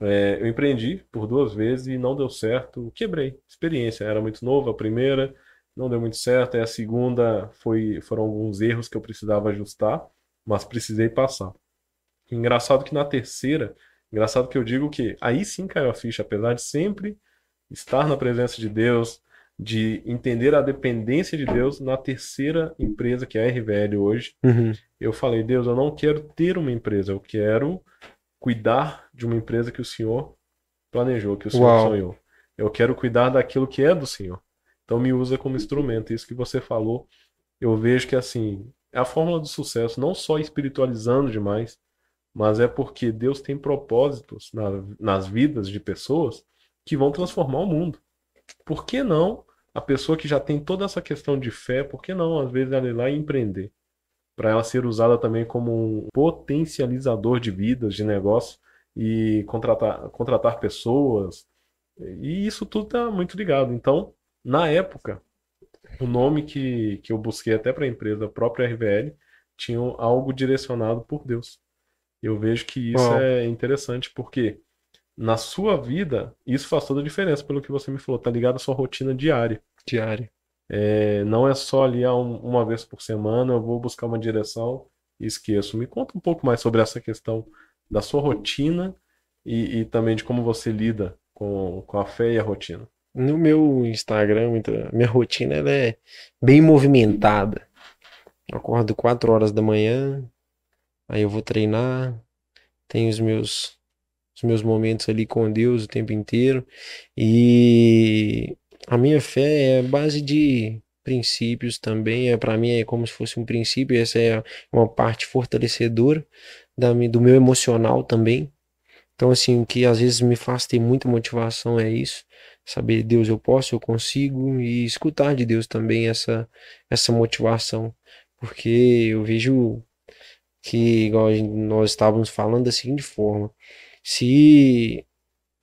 É, eu empreendi por duas vezes e não deu certo, quebrei. Experiência, era muito novo a primeira, não deu muito certo, e a segunda foi, foram alguns erros que eu precisava ajustar, mas precisei passar. Engraçado que na terceira, engraçado que eu digo que aí sim caiu a ficha, apesar de sempre estar na presença de Deus, de entender a dependência de Deus na terceira empresa, que é a RVL hoje. Uhum. Eu falei, Deus, eu não quero ter uma empresa, eu quero cuidar de uma empresa que o Senhor planejou, que o Senhor Uau. sonhou. Eu quero cuidar daquilo que é do Senhor. Então me usa como instrumento. Isso que você falou, eu vejo que assim, é a fórmula do sucesso, não só espiritualizando demais, mas é porque Deus tem propósitos na, nas vidas de pessoas que vão transformar o mundo. Por que não a pessoa que já tem toda essa questão de fé, por que não, às vezes, ela ir lá e empreender? Para ela ser usada também como um potencializador de vidas, de negócio, e contratar, contratar pessoas. E isso tudo está muito ligado. Então, na época, o nome que, que eu busquei até para a empresa, própria RVL, tinha algo direcionado por Deus. Eu vejo que isso é interessante porque na sua vida, isso faz toda a diferença, pelo que você me falou, tá ligado à sua rotina diária. Diária. É, não é só ali uma vez por semana, eu vou buscar uma direção e esqueço. Me conta um pouco mais sobre essa questão da sua rotina e, e também de como você lida com, com a fé e a rotina. No meu Instagram, minha rotina ela é bem movimentada. Eu acordo 4 horas da manhã, aí eu vou treinar, tenho os meus os meus momentos ali com Deus o tempo inteiro. E a minha fé é base de princípios também. É para mim é como se fosse um princípio. Essa é uma parte fortalecedora da, do meu emocional também. Então, assim, o que às vezes me faz ter muita motivação é isso. Saber, Deus, eu posso, eu consigo, e escutar de Deus também essa, essa motivação. Porque eu vejo que, igual nós estávamos falando da seguinte forma: se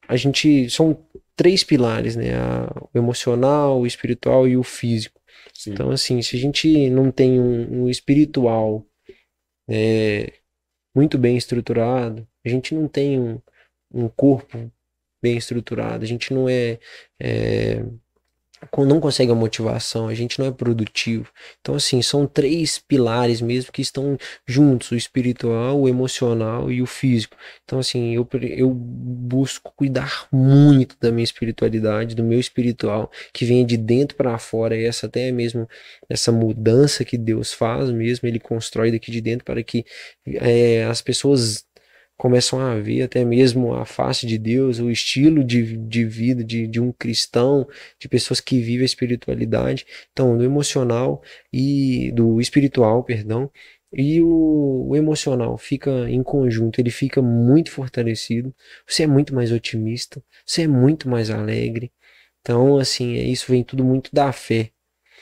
a gente são três pilares, né? o emocional, o espiritual e o físico. Sim. Então, assim, se a gente não tem um, um espiritual é, muito bem estruturado, A gente não tem um, um corpo bem estruturado, a gente não é, é não consegue a motivação, a gente não é produtivo. Então, assim, são três pilares mesmo que estão juntos: o espiritual, o emocional e o físico. Então, assim, eu, eu busco cuidar muito da minha espiritualidade, do meu espiritual, que venha de dentro para fora, essa até mesmo essa mudança que Deus faz mesmo, ele constrói daqui de dentro para que é, as pessoas começam a ver até mesmo a face de Deus, o estilo de, de vida de, de um cristão, de pessoas que vivem a espiritualidade. Então, do emocional e do espiritual, perdão, e o, o, emocional fica em conjunto, ele fica muito fortalecido. Você é muito mais otimista, você é muito mais alegre. Então, assim, é, isso vem tudo muito da fé.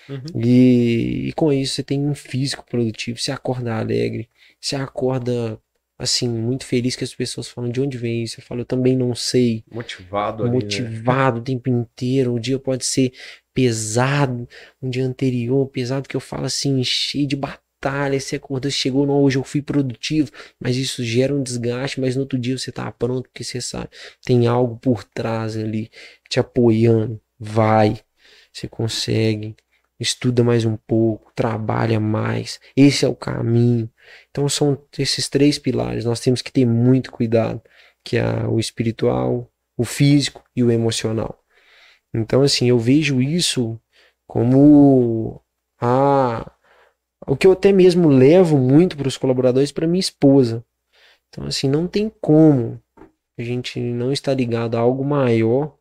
Uhum. E, e com isso você tem um físico produtivo, você acorda alegre, você acorda assim, muito feliz que as pessoas falam de onde vem isso. Eu falo, eu também não sei. Motivado ali, né? Motivado né? o tempo inteiro. O dia pode ser pesado, um dia anterior, pesado que eu falo assim, cheio de batalha. Você acordou, chegou, não, hoje eu fui produtivo, mas isso gera um desgaste, mas no outro dia você tá pronto, porque você sabe, tem algo por trás ali te apoiando. Vai, você consegue estuda mais um pouco, trabalha mais. Esse é o caminho. Então são esses três pilares. Nós temos que ter muito cuidado, que é o espiritual, o físico e o emocional. Então assim, eu vejo isso como a o que eu até mesmo levo muito para os colaboradores para minha esposa. Então assim, não tem como a gente não estar ligado a algo maior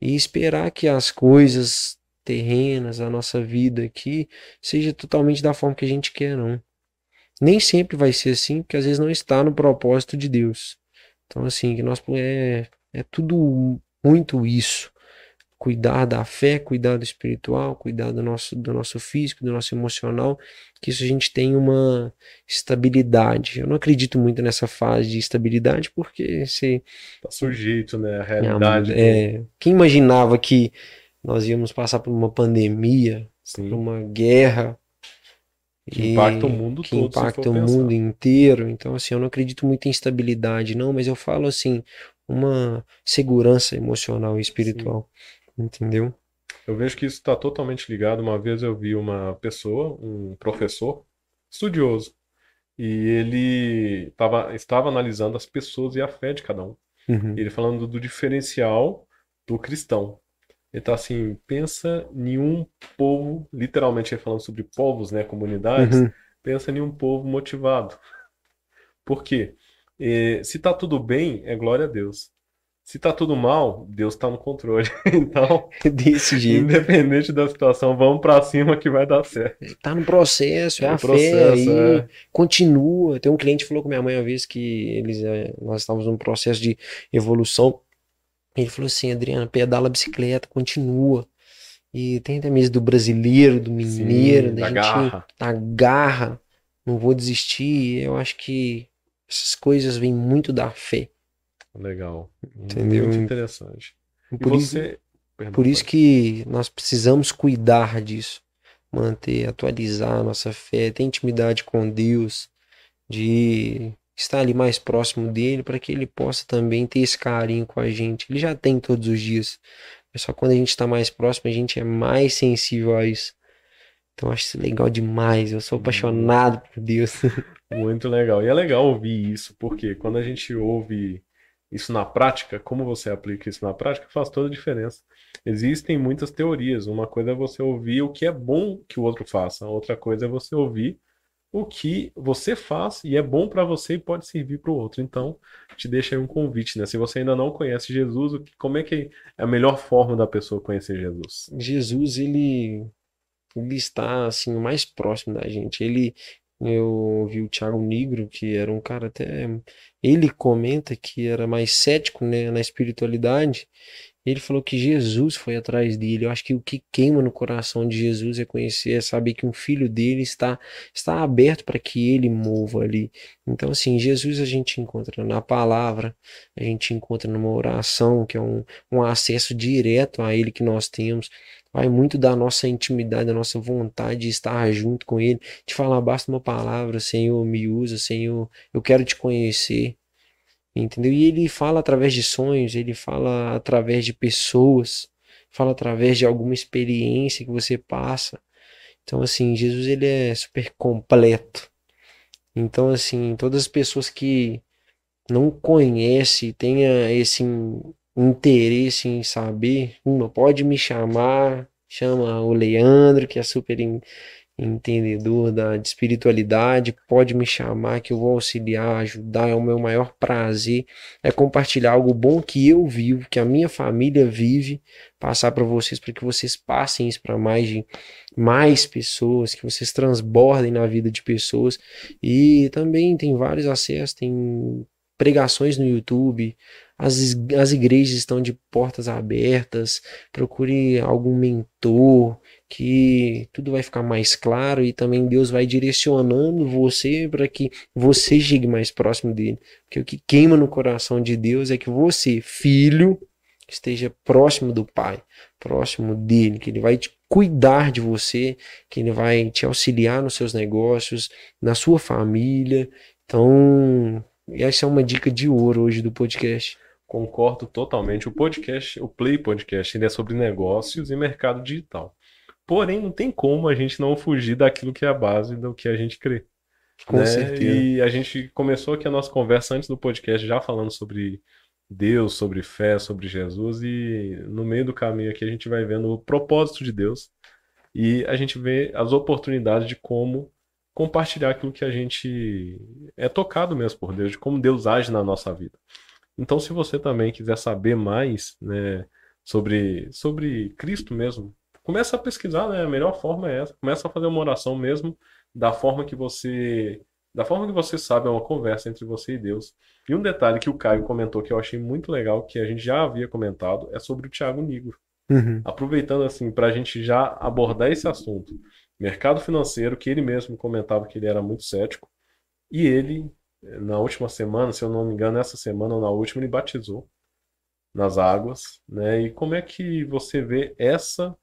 e esperar que as coisas terrenas, a nossa vida aqui, seja totalmente da forma que a gente quer, não. Nem sempre vai ser assim, porque às vezes não está no propósito de Deus. Então, assim, que nós é, é tudo muito isso. Cuidar da fé, cuidar do espiritual, cuidar do nosso, do nosso físico, do nosso emocional, que isso a gente tem uma estabilidade. Eu não acredito muito nessa fase de estabilidade, porque se. Tá sujeito, né? A realidade. É, quem imaginava que nós íamos passar por uma pandemia, Sim. por uma guerra. Que impacta o mundo que todo. impacta o mundo inteiro. Então, assim, eu não acredito muito em estabilidade, não, mas eu falo assim, uma segurança emocional e espiritual. Sim. Entendeu? Eu vejo que isso está totalmente ligado. Uma vez eu vi uma pessoa, um professor, estudioso, e ele tava, estava analisando as pessoas e a fé de cada um. Uhum. Ele falando do diferencial do cristão. Então, assim, pensa em um povo, literalmente falando sobre povos, né, comunidades, uhum. pensa em um povo motivado. Por quê? E, se tá tudo bem, é glória a Deus. Se tá tudo mal, Deus tá no controle. Então, desse jeito. Independente da situação, vamos para cima que vai dar certo. Tá no processo, é, é a processo, fé aí, é. continua. Tem um cliente que falou com minha mãe uma vez que eles, é, nós estávamos num processo de evolução ele falou assim, Adriano, pedala a bicicleta, continua. E tem até mesmo do brasileiro, do mineiro, Sim, da, da gente garra. da garra, não vou desistir. Eu acho que essas coisas vêm muito da fé. Legal. Entendeu? Muito interessante. Por, você... isso, por isso que nós precisamos cuidar disso. Manter, atualizar a nossa fé, ter intimidade com Deus, de estar ali mais próximo dele para que ele possa também ter esse carinho com a gente. Ele já tem todos os dias, mas só quando a gente está mais próximo a gente é mais sensível a isso. Então eu acho isso legal demais. Eu sou apaixonado por Deus. Muito legal. E é legal ouvir isso, porque quando a gente ouve isso na prática, como você aplica isso na prática, faz toda a diferença. Existem muitas teorias. Uma coisa é você ouvir o que é bom que o outro faça, outra coisa é você ouvir o que você faz e é bom para você e pode servir para o outro. Então, te deixa aí um convite, né? Se você ainda não conhece Jesus, como é que é a melhor forma da pessoa conhecer Jesus? Jesus, ele, ele está assim o mais próximo da gente. Ele eu vi o Thiago Negro, que era um cara até ele comenta que era mais cético, né, na espiritualidade, ele falou que Jesus foi atrás dele. Eu acho que o que queima no coração de Jesus é conhecer, é saber que um filho dele está, está aberto para que ele mova ali. Então, assim, Jesus a gente encontra na palavra, a gente encontra numa oração, que é um, um acesso direto a ele que nós temos. Vai muito da nossa intimidade, da nossa vontade de estar junto com ele, de falar, basta uma palavra, Senhor, me usa, Senhor, eu quero te conhecer. Entendeu? E ele fala através de sonhos, ele fala através de pessoas, fala através de alguma experiência que você passa. Então, assim, Jesus ele é super completo. Então, assim, todas as pessoas que não conhecem, tenha esse interesse em saber, uma pode me chamar, chama o Leandro, que é super entendedor da, de espiritualidade, pode me chamar que eu vou auxiliar, ajudar, é o meu maior prazer, é compartilhar algo bom que eu vivo, que a minha família vive, passar para vocês, para que vocês passem isso para mais mais pessoas, que vocês transbordem na vida de pessoas, e também tem vários acessos, tem pregações no YouTube, as, as igrejas estão de portas abertas, procure algum mentor, que tudo vai ficar mais claro e também Deus vai direcionando você para que você chegue mais próximo dele. Porque o que queima no coração de Deus é que você, filho, esteja próximo do Pai, próximo dele, que ele vai te cuidar de você, que ele vai te auxiliar nos seus negócios, na sua família. Então, essa é uma dica de ouro hoje do podcast. Concordo totalmente. O podcast, o Play Podcast, ele é sobre negócios e mercado digital. Porém, não tem como a gente não fugir daquilo que é a base do que a gente crê. Com né? certeza. E a gente começou aqui a nossa conversa antes do podcast já falando sobre Deus, sobre fé, sobre Jesus e no meio do caminho aqui a gente vai vendo o propósito de Deus e a gente vê as oportunidades de como compartilhar aquilo que a gente é tocado mesmo por Deus, de como Deus age na nossa vida. Então, se você também quiser saber mais, né, sobre sobre Cristo mesmo, começa a pesquisar, né? A melhor forma é essa. Começa a fazer uma oração mesmo da forma que você da forma que você sabe, é uma conversa entre você e Deus. E um detalhe que o Caio comentou que eu achei muito legal, que a gente já havia comentado, é sobre o Thiago Nigro. Uhum. Aproveitando assim, para a gente já abordar esse assunto. Mercado financeiro, que ele mesmo comentava que ele era muito cético. E ele, na última semana, se eu não me engano, essa semana ou na última, ele batizou nas águas. Né? E como é que você vê essa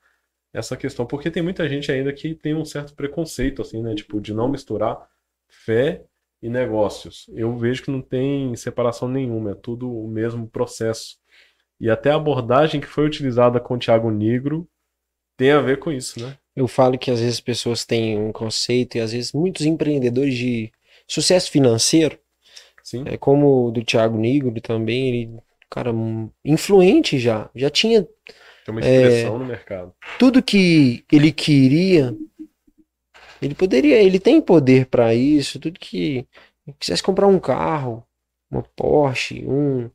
essa questão, porque tem muita gente ainda que tem um certo preconceito, assim, né? Tipo, de não misturar fé e negócios. Eu vejo que não tem separação nenhuma, é tudo o mesmo processo. E até a abordagem que foi utilizada com o Thiago Negro tem a ver com isso, né? Eu falo que às vezes pessoas têm um conceito e às vezes muitos empreendedores de sucesso financeiro, Sim. é como o do Thiago Negro também, ele, cara, influente já, já tinha tem uma expressão é, no mercado. Tudo que ele queria, ele poderia, ele tem poder para isso. Tudo que quisesse comprar um carro, uma Porsche, um,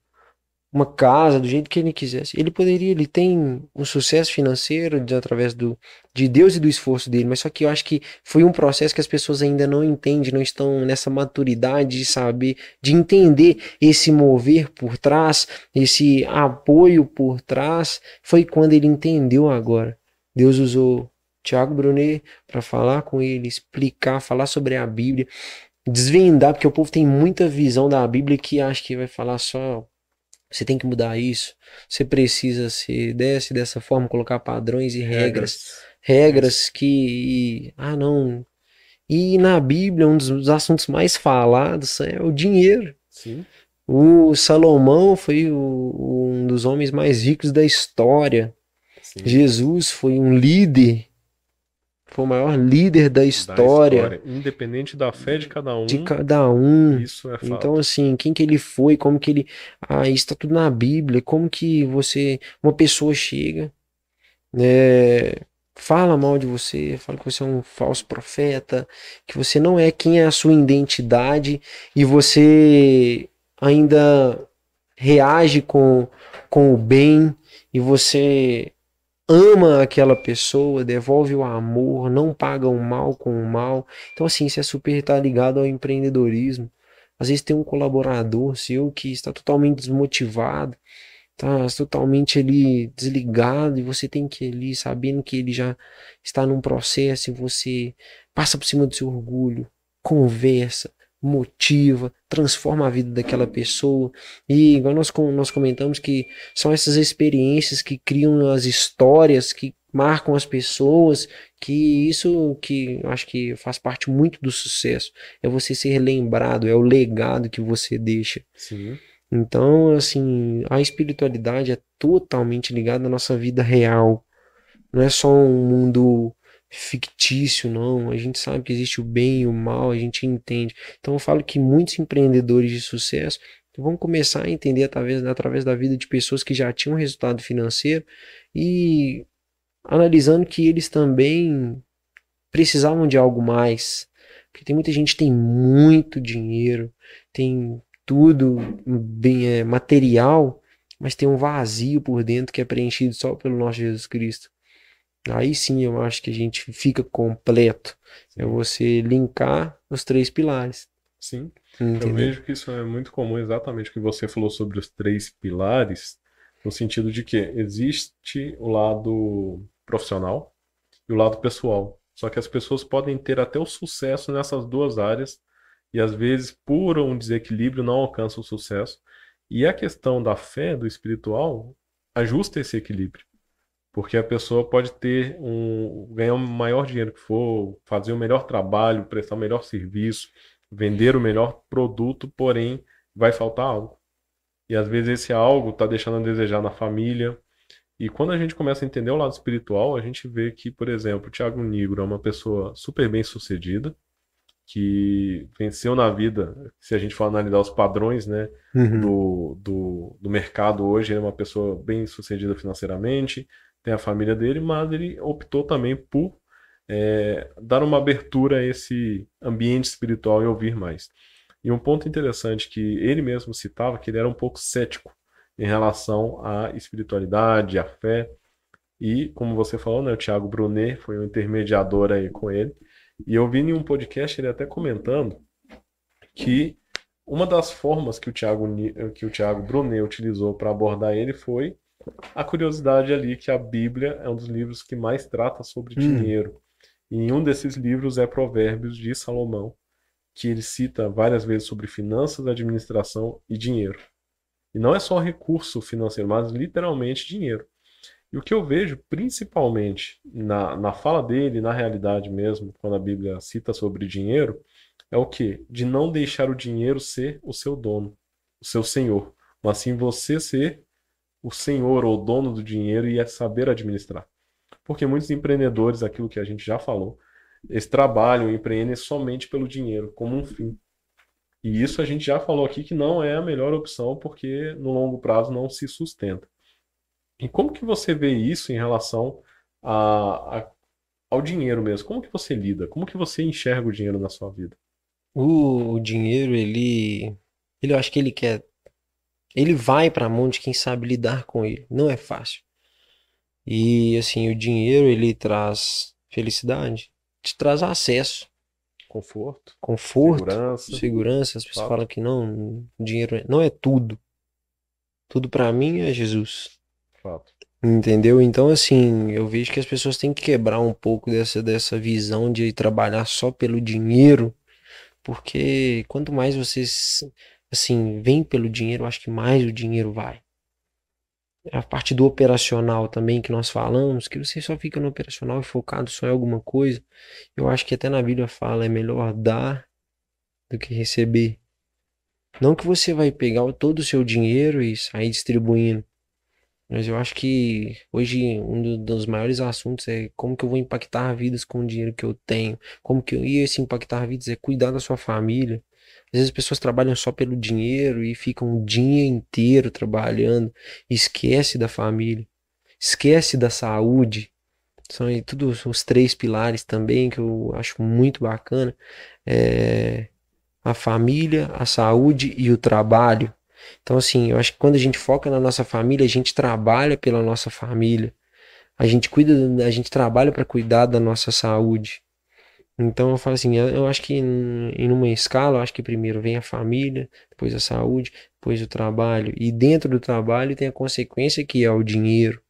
uma casa do jeito que ele quisesse. Ele poderia, ele tem um sucesso financeiro de, através do, de Deus e do esforço dele, mas só que eu acho que foi um processo que as pessoas ainda não entendem, não estão nessa maturidade de saber, de entender esse mover por trás, esse apoio por trás. Foi quando ele entendeu agora. Deus usou Tiago Brunet para falar com ele, explicar, falar sobre a Bíblia, desvendar, porque o povo tem muita visão da Bíblia que acha que vai falar só você tem que mudar isso. Você precisa ser desse dessa forma, colocar padrões e regras. Regras, regras que. Ah, não. E na Bíblia, um dos assuntos mais falados é o dinheiro. Sim. O Salomão foi o, um dos homens mais ricos da história. Sim. Jesus foi um líder foi o maior líder da história. da história. Independente da fé de cada um. De cada um. Isso é fato. Então, assim, quem que ele foi, como que ele. Ah, isso tá tudo na Bíblia. Como que você. Uma pessoa chega, né? Fala mal de você, fala que você é um falso profeta, que você não é quem é a sua identidade e você ainda reage com, com o bem e você ama aquela pessoa, devolve o amor, não paga o mal com o mal. Então, assim, isso é super tá ligado ao empreendedorismo. Às vezes tem um colaborador seu que está totalmente desmotivado, está totalmente ali desligado, e você tem que ali sabendo que ele já está num processo e você passa por cima do seu orgulho, conversa, motiva, transforma a vida daquela pessoa. E igual nós, nós comentamos que são essas experiências que criam as histórias, que marcam as pessoas, que isso que acho que faz parte muito do sucesso. É você ser lembrado, é o legado que você deixa. Sim. Então, assim, a espiritualidade é totalmente ligada à nossa vida real. Não é só um mundo fictício, não. A gente sabe que existe o bem e o mal, a gente entende. Então, eu falo que muitos empreendedores de sucesso vão começar a entender através, através da vida de pessoas que já tinham resultado financeiro e analisando que eles também precisavam de algo mais. Porque tem muita gente que tem muito dinheiro, tem tudo bem é, material, mas tem um vazio por dentro que é preenchido só pelo nosso Jesus Cristo. Aí sim eu acho que a gente fica completo. É sim. É você linkar os três pilares. Sim. Entendeu? Eu vejo que isso é muito comum, exatamente o que você falou sobre os três pilares, no sentido de que existe o lado profissional e o lado pessoal. Só que as pessoas podem ter até o sucesso nessas duas áreas e às vezes, por um desequilíbrio, não alcançam o sucesso. E a questão da fé, do espiritual, ajusta esse equilíbrio. Porque a pessoa pode ter um ganhar o maior dinheiro que for, fazer o melhor trabalho, prestar o melhor serviço, vender o melhor produto, porém vai faltar algo. E às vezes esse algo está deixando a desejar na família. E quando a gente começa a entender o lado espiritual, a gente vê que, por exemplo, o Thiago Negro é uma pessoa super bem sucedida, que venceu na vida, se a gente for analisar os padrões né, uhum. do, do, do mercado hoje, ele é uma pessoa bem sucedida financeiramente, tem a família dele, mas ele optou também por é, dar uma abertura a esse ambiente espiritual e ouvir mais. E um ponto interessante que ele mesmo citava, que ele era um pouco cético em relação à espiritualidade, à fé. E, como você falou, né, o Thiago Brunet foi um intermediador aí com ele. E eu vi em um podcast ele até comentando que uma das formas que o Thiago, que o Thiago Brunet utilizou para abordar ele foi a curiosidade ali que a Bíblia é um dos livros que mais trata sobre hum. dinheiro. E em um desses livros é Provérbios de Salomão, que ele cita várias vezes sobre finanças, administração e dinheiro. E não é só recurso financeiro, mas literalmente dinheiro. E o que eu vejo, principalmente na, na fala dele, na realidade mesmo, quando a Bíblia cita sobre dinheiro, é o que? De não deixar o dinheiro ser o seu dono, o seu senhor, mas sim você ser o senhor ou dono do dinheiro e é saber administrar. Porque muitos empreendedores, aquilo que a gente já falou, eles trabalham empreendem somente pelo dinheiro, como um fim. E isso a gente já falou aqui que não é a melhor opção, porque no longo prazo não se sustenta. E como que você vê isso em relação a, a, ao dinheiro mesmo? Como que você lida? Como que você enxerga o dinheiro na sua vida? O, o dinheiro, ele, ele, eu acho que ele quer, ele vai para a mão de quem sabe lidar com ele. Não é fácil. E assim, o dinheiro ele traz felicidade, te traz acesso, conforto, conforto, segurança. segurança. As pessoas falam que não, dinheiro é, não é tudo. Tudo para mim é Jesus. Fato. Entendeu? Então, assim, eu vejo que as pessoas têm que quebrar um pouco dessa, dessa visão de trabalhar só pelo dinheiro, porque quanto mais vocês, assim, vem pelo dinheiro, acho que mais o dinheiro vai a parte do operacional também que nós falamos, que você só fica no operacional e focado só em alguma coisa. Eu acho que até na Bíblia fala, é melhor dar do que receber. Não que você vai pegar todo o seu dinheiro e sair distribuindo. Mas eu acho que hoje um dos maiores assuntos é como que eu vou impactar vidas com o dinheiro que eu tenho. Como que eu, e esse impactar vidas é cuidar da sua família, às vezes as pessoas trabalham só pelo dinheiro e ficam o dia inteiro trabalhando, esquece da família, esquece da saúde. São aí tudo os três pilares também que eu acho muito bacana. É a família, a saúde e o trabalho. Então, assim, eu acho que quando a gente foca na nossa família, a gente trabalha pela nossa família. A gente cuida, a gente trabalha para cuidar da nossa saúde. Então eu falo assim, eu acho que em, em uma escala, eu acho que primeiro vem a família, depois a saúde, depois o trabalho. E dentro do trabalho tem a consequência que é o dinheiro.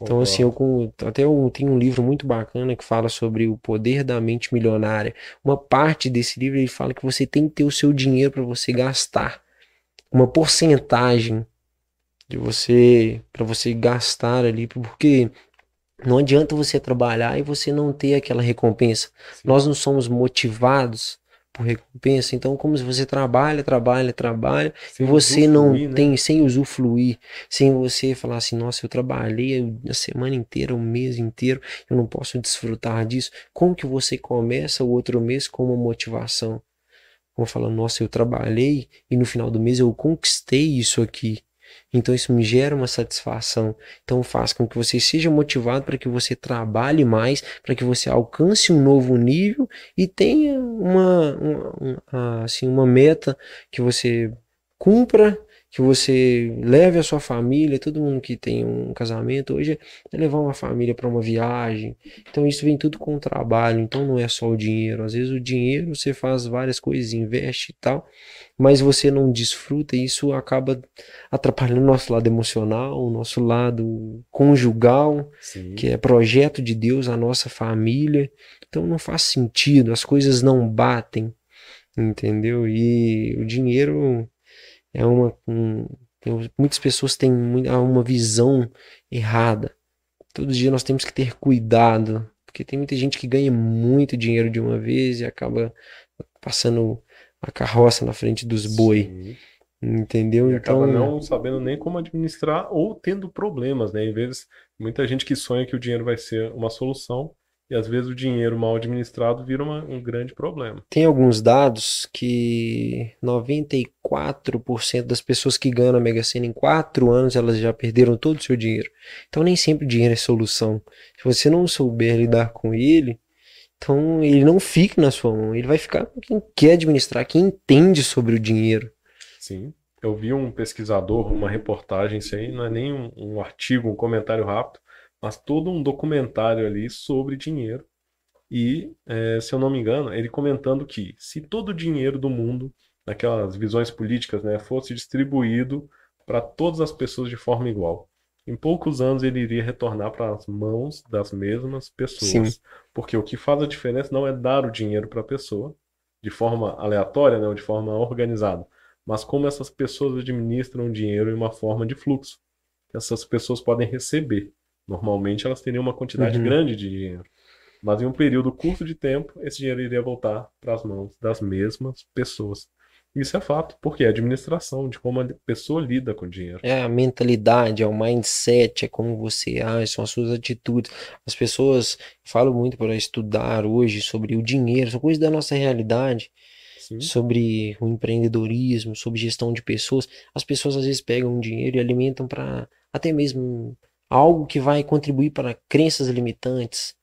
Então, assim, eu até eu tenho um livro muito bacana que fala sobre o poder da mente milionária. Uma parte desse livro ele fala que você tem que ter o seu dinheiro para você gastar. Uma porcentagem de você para você gastar ali, porque não adianta você trabalhar e você não ter aquela recompensa. Sim. Nós não somos motivados por recompensa. Então, como se você trabalha, trabalha, trabalha, Sem e você não né? tem, sem usufruir, sem você falar assim, nossa, eu trabalhei a semana inteira, o mês inteiro, eu não posso desfrutar disso. Como que você começa o outro mês com uma motivação? Como falando, nossa, eu trabalhei e no final do mês eu conquistei isso aqui. Então isso me gera uma satisfação. Então faz com que você seja motivado para que você trabalhe mais, para que você alcance um novo nível e tenha uma, uma, uma, assim, uma meta que você cumpra, que você leve a sua família, todo mundo que tem um casamento hoje é levar uma família para uma viagem. Então isso vem tudo com o trabalho, então não é só o dinheiro. Às vezes o dinheiro você faz várias coisas, investe e tal, mas você não desfruta e isso acaba atrapalhando o nosso lado emocional, o nosso lado conjugal, Sim. que é projeto de Deus, a nossa família. Então não faz sentido, as coisas não batem, entendeu? E o dinheiro é uma. Um, muitas pessoas têm uma visão errada. Todo dia nós temos que ter cuidado, porque tem muita gente que ganha muito dinheiro de uma vez e acaba passando a carroça na frente dos boi, Sim. entendeu? E Então, não sabendo nem como administrar ou tendo problemas, né? Em vez, muita gente que sonha que o dinheiro vai ser uma solução e às vezes o dinheiro mal administrado vira uma- um grande problema. Tem alguns dados que 94% das pessoas que ganham na Mega Sena em 4 anos elas já perderam todo o seu dinheiro. Então nem sempre o dinheiro é solução. Se você não souber lidar com ele, então ele não fica na sua mão, ele vai ficar com quem quer administrar, quem entende sobre o dinheiro. Sim. Eu vi um pesquisador, uma reportagem, isso aí não é nem um, um artigo, um comentário rápido, mas todo um documentário ali sobre dinheiro. E, eh, se eu não me engano, ele comentando que se todo o dinheiro do mundo, naquelas visões políticas, né, fosse distribuído para todas as pessoas de forma igual, em poucos anos ele iria retornar para as mãos das mesmas pessoas. Sim. Porque o que faz a diferença não é dar o dinheiro para a pessoa de forma aleatória, né, ou de forma organizada, mas como essas pessoas administram o dinheiro em uma forma de fluxo. Essas pessoas podem receber. Normalmente elas teriam uma quantidade Uhum. grande de dinheiro. Mas em um período curto de tempo, esse dinheiro iria voltar para as mãos das mesmas pessoas. Isso é fato, porque é administração de como a pessoa lida com o dinheiro. É a mentalidade, é o mindset, é como você age, são as suas atitudes. As pessoas falam muito para estudar hoje sobre o dinheiro, são coisas da nossa realidade. Sim, sobre o empreendedorismo, sobre gestão de pessoas. As pessoas às vezes pegam o dinheiro e alimentam para até mesmo algo que vai contribuir para crenças limitantes.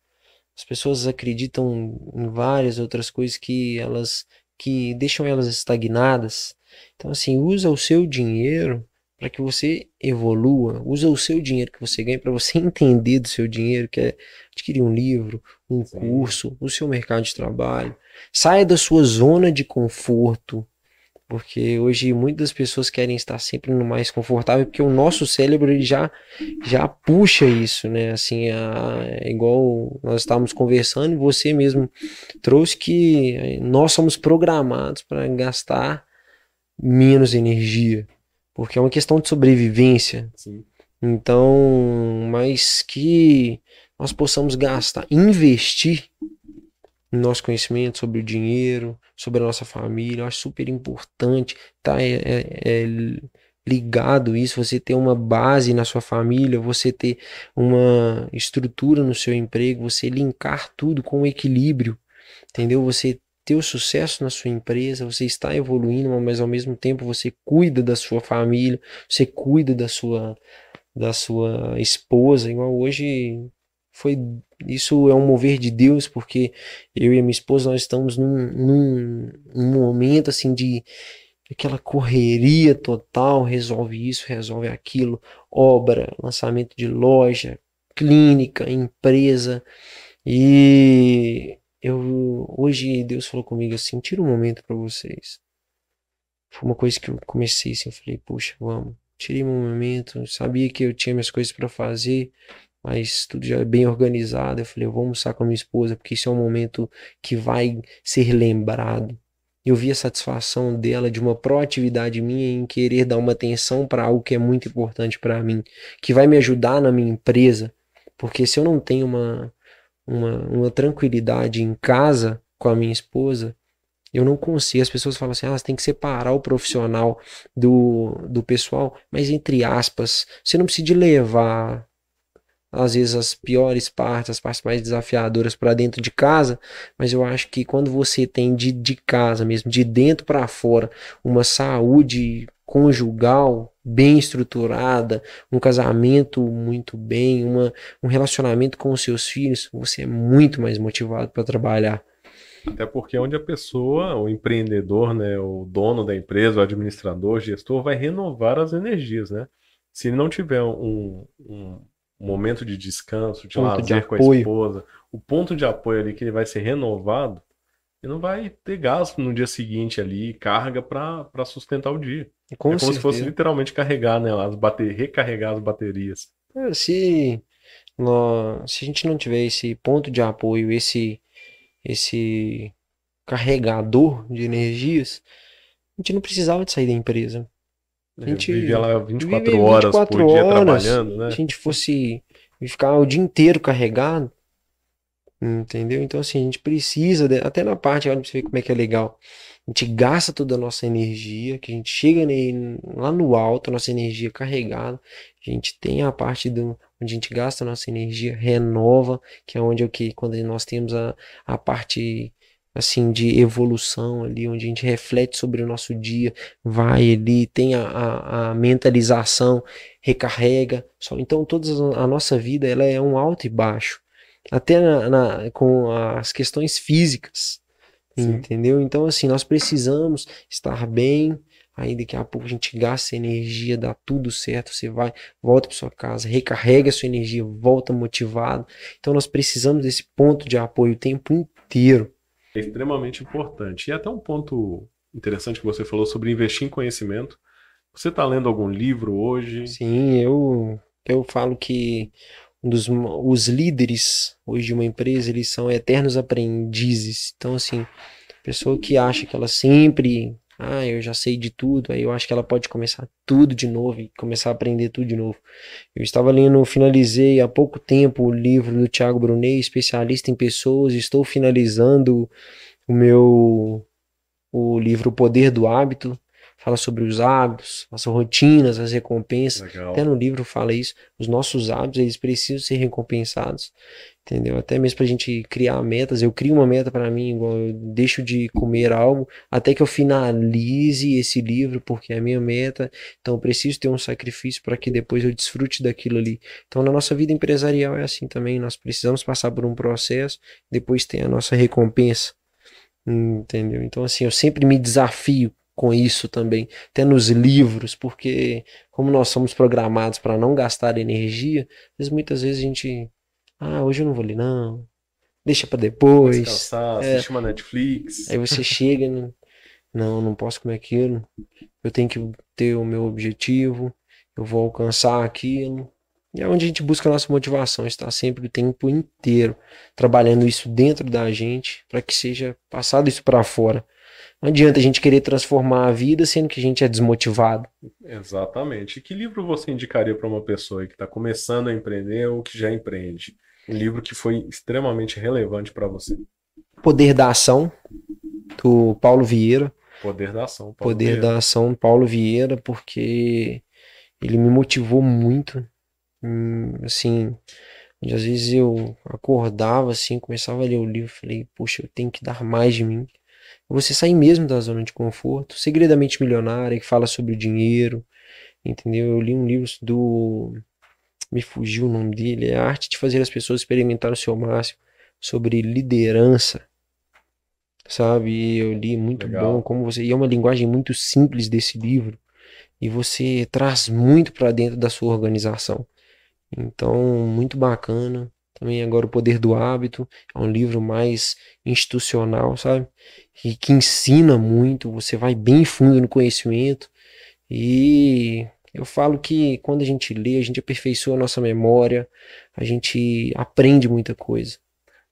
As pessoas acreditam em várias outras coisas que elas que deixam elas estagnadas. Então assim, usa o seu dinheiro para que você evolua, usa o seu dinheiro que você ganha para você entender do seu dinheiro, que é adquirir um livro, um Sim. curso, o seu mercado de trabalho. Saia da sua zona de conforto, porque hoje muitas pessoas querem estar sempre no mais confortável, porque o nosso cérebro ele já já puxa isso, né? Assim, a, é igual nós estávamos conversando e você mesmo trouxe que eh, nós somos programados para gastar menos energia, porque é uma questão de sobrevivência. sim. Então, mas que nós possamos gastar, investir nosso conhecimento sobre o dinheiro, sobre a nossa família, eu acho super importante, tá? É, é- é ligado isso, você ter uma base na sua família, você ter uma estrutura no seu emprego, você linkar tudo com equilíbrio, entendeu? Você ter o sucesso na sua empresa, você está evoluindo, mas ao mesmo tempo você cuida da sua família, você cuida da sua da sua esposa, igual hoje foi isso é um mover de Deus, porque eu e minha esposa nós estamos num, num, num momento assim de aquela correria total, resolve isso, resolve aquilo, obra, lançamento de loja, clínica, empresa. E eu hoje Deus falou comigo assim, tira um momento para vocês. Foi uma coisa que eu comecei assim, eu falei, puxa, vamos. Tirei um momento, sabia que eu tinha minhas coisas para fazer, mas tudo já é bem organizado. Eu falei, eu vou almoçar com a minha esposa, porque isso é um momento que vai ser lembrado. Eu vi a satisfação dela de uma proatividade minha em querer dar uma atenção para algo que é muito importante para mim, que vai me ajudar na minha empresa, porque se eu não tenho uma, uma, uma tranquilidade em casa com a minha esposa, Eu não consigo. As pessoas falam assim, ah, você tem que separar o profissional do, do pessoal, mas entre aspas, você não precisa levar às vezes as piores partes, as partes mais desafiadoras para dentro de casa, mas eu acho que quando você tem de, de casa mesmo, de dentro para fora, uma saúde conjugal bem estruturada, um casamento muito bem, uma, um relacionamento com os seus filhos, você é muito mais motivado para trabalhar. Até porque é onde a pessoa, o empreendedor, né, o dono da empresa, o administrador, o gestor, vai renovar as energias, né? Se não tiver um, um momento de descanso, de ponto lazer de com a esposa, o ponto de apoio ali que ele vai ser renovado, ele não vai ter gasto no dia seguinte ali, carga para sustentar o dia. Com é como certeza. se fosse literalmente carregar, né, as bater, recarregar as baterias. É, se, se a gente não tiver esse ponto de apoio, esse, esse carregador de energias, a gente não precisava de sair da empresa. A gente vivia lá 24 vive horas 24 por dia horas, trabalhando, né? Se a gente fosse ficar o dia inteiro carregado, entendeu? Então, assim, a gente precisa, de, até na parte, olha pra você ver como é que é legal. A gente gasta toda a nossa energia, que a gente chega lá no alto, nossa energia carregada. A gente tem a parte do, onde a gente gasta a nossa energia, renova, que é onde é o que quando nós temos a, a parte assim de evolução ali, onde a gente reflete sobre o nosso dia, vai ali, tem a, a, a mentalização, recarrega. Só, então toda a nossa vida ela é um alto e baixo, até na, na, com as questões físicas, Sim. entendeu? Então assim nós precisamos estar bem. Aí daqui a pouco a gente gasta energia, dá tudo certo, você vai, volta para sua casa, recarrega a sua energia, volta motivado. Então nós precisamos desse ponto de apoio o tempo inteiro é extremamente importante. E até um ponto interessante que você falou sobre investir em conhecimento. Você está lendo algum livro hoje? Sim, eu, eu falo que um dos, os líderes hoje de uma empresa, eles são eternos aprendizes. Então, assim, pessoa que acha que ela sempre ah, eu já sei de tudo, aí eu acho que ela pode começar tudo de novo e começar a aprender tudo de novo. Eu estava lendo, finalizei há pouco tempo o livro do Thiago Brunet, especialista em pessoas, estou finalizando o meu o livro O Poder do Hábito, fala sobre os hábitos, as rotinas, as recompensas. Legal. Até no livro fala isso. Os nossos hábitos, eles precisam ser recompensados entendeu? Até mesmo para a gente criar metas. Eu crio uma meta para mim, igual eu deixo de comer algo até que eu finalize esse livro, porque é a minha meta. Então eu preciso ter um sacrifício para que depois eu desfrute daquilo ali. Então na nossa vida empresarial é assim também. Nós precisamos passar por um processo, depois tem a nossa recompensa, entendeu? Então assim eu sempre me desafio com isso também, até nos livros, porque como nós somos programados para não gastar energia, muitas vezes a gente ah, hoje eu não vou ler, não. Deixa para depois. Descansar, é. assiste uma Netflix. Aí você chega, não, não, não posso comer aquilo. Eu tenho que ter o meu objetivo. Eu vou alcançar aquilo. E é onde a gente busca a nossa motivação, está sempre o tempo inteiro trabalhando isso dentro da gente para que seja passado isso para fora. Não adianta a gente querer transformar a vida sendo que a gente é desmotivado. Exatamente. E que livro você indicaria para uma pessoa que está começando a empreender ou que já empreende? Um livro que foi extremamente relevante para você. Poder da Ação, do Paulo Vieira. Poder da Ação. Paulo Poder Vieira. da Ação, Paulo Vieira, porque ele me motivou muito. Hum, assim, às vezes eu acordava assim, começava a ler o livro, falei, puxa, eu tenho que dar mais de mim. Você sair mesmo da zona de conforto. Segredamente Milionária, que fala sobre o dinheiro, entendeu? Eu li um livro do me fugiu o nome dele, é a arte de fazer as pessoas experimentar o seu máximo, sobre liderança, sabe? Eu li muito Legal. bom, como você, e é uma linguagem muito simples desse livro, e você traz muito para dentro da sua organização. Então, muito bacana. Também agora o Poder do Hábito, é um livro mais institucional, sabe? E que ensina muito, você vai bem fundo no conhecimento e eu falo que quando a gente lê, a gente aperfeiçoa a nossa memória, a gente aprende muita coisa.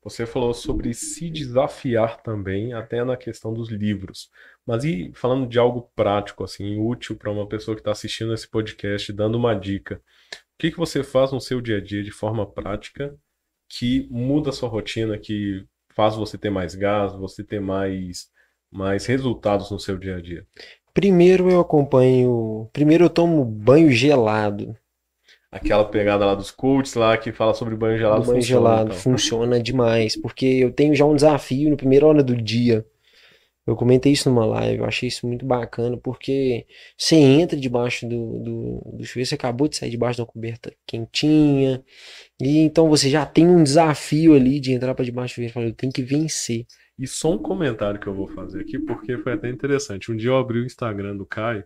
Você falou sobre se desafiar também, até na questão dos livros. Mas e falando de algo prático, assim, útil para uma pessoa que está assistindo esse podcast, dando uma dica. O que, que você faz no seu dia a dia de forma prática que muda a sua rotina, que faz você ter mais gás, você ter mais mais resultados no seu dia a dia? Primeiro eu acompanho. Primeiro eu tomo banho gelado. Aquela pegada lá dos coaches lá que fala sobre banho gelado. O banho funciona, gelado então. funciona demais, porque eu tenho já um desafio na primeira hora do dia. Eu comentei isso numa live, eu achei isso muito bacana, porque você entra debaixo do, do, do chuveiro, você acabou de sair debaixo de uma coberta quentinha, e então você já tem um desafio ali de entrar para debaixo do chuveiro falar, eu tenho que vencer. E só um comentário que eu vou fazer aqui, porque foi até interessante. Um dia eu abri o Instagram do Caio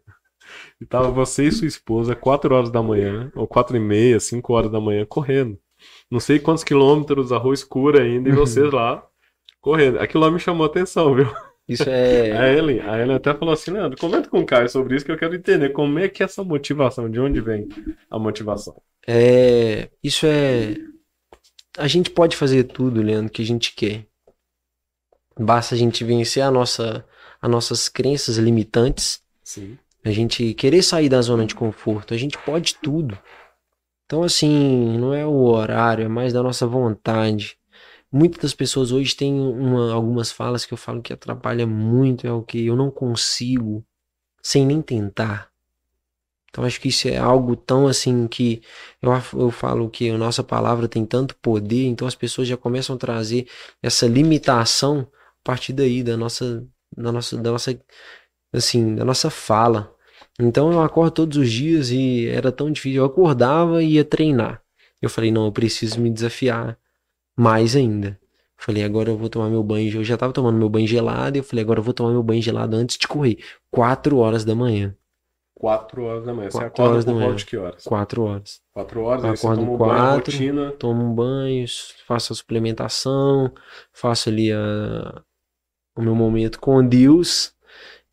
e tava você e sua esposa 4 horas da manhã, ou 4 e meia, 5 horas da manhã, correndo. Não sei quantos quilômetros, a rua escura ainda, e Uhum. vocês lá correndo. Aquilo lá me chamou a atenção, viu? Isso é. A Ellen, a Ellen até falou assim, Leandro, comenta com o Caio sobre isso que eu quero entender como é que é essa motivação, de onde vem a motivação. É, isso é. A gente pode fazer tudo, Leandro, que a gente quer. Basta a gente vencer a nossa, as nossas crenças limitantes, Sim. a gente querer sair da zona de conforto. A gente pode tudo. Então, assim, não é o horário, é mais da nossa vontade. Muitas das pessoas hoje têm uma- algumas falas que eu falo que atrapalha muito, é o que eu não consigo sem nem tentar. Então acho que isso é algo tão assim que eu, eu falo que a nossa palavra tem tanto poder, então as pessoas já começam a trazer essa limitação partir daí da nossa, da nossa, da nossa, assim, da nossa fala. Então eu acordo todos os dias e era tão difícil. Eu acordava e ia treinar. Eu falei, não, eu preciso me desafiar mais ainda. Falei, agora eu vou tomar meu banho. Eu já tava tomando meu banho gelado e eu falei, agora eu vou tomar meu banho gelado antes de correr. Quatro horas da manhã. 4 horas da manhã. Você Quatro acorda horas por volta de que horas? Quatro horas. 4 horas, aí você Acordo toma um banho, quatro. rotina. tomo um banho, faço a suplementação, faço ali a- o meu momento com Deus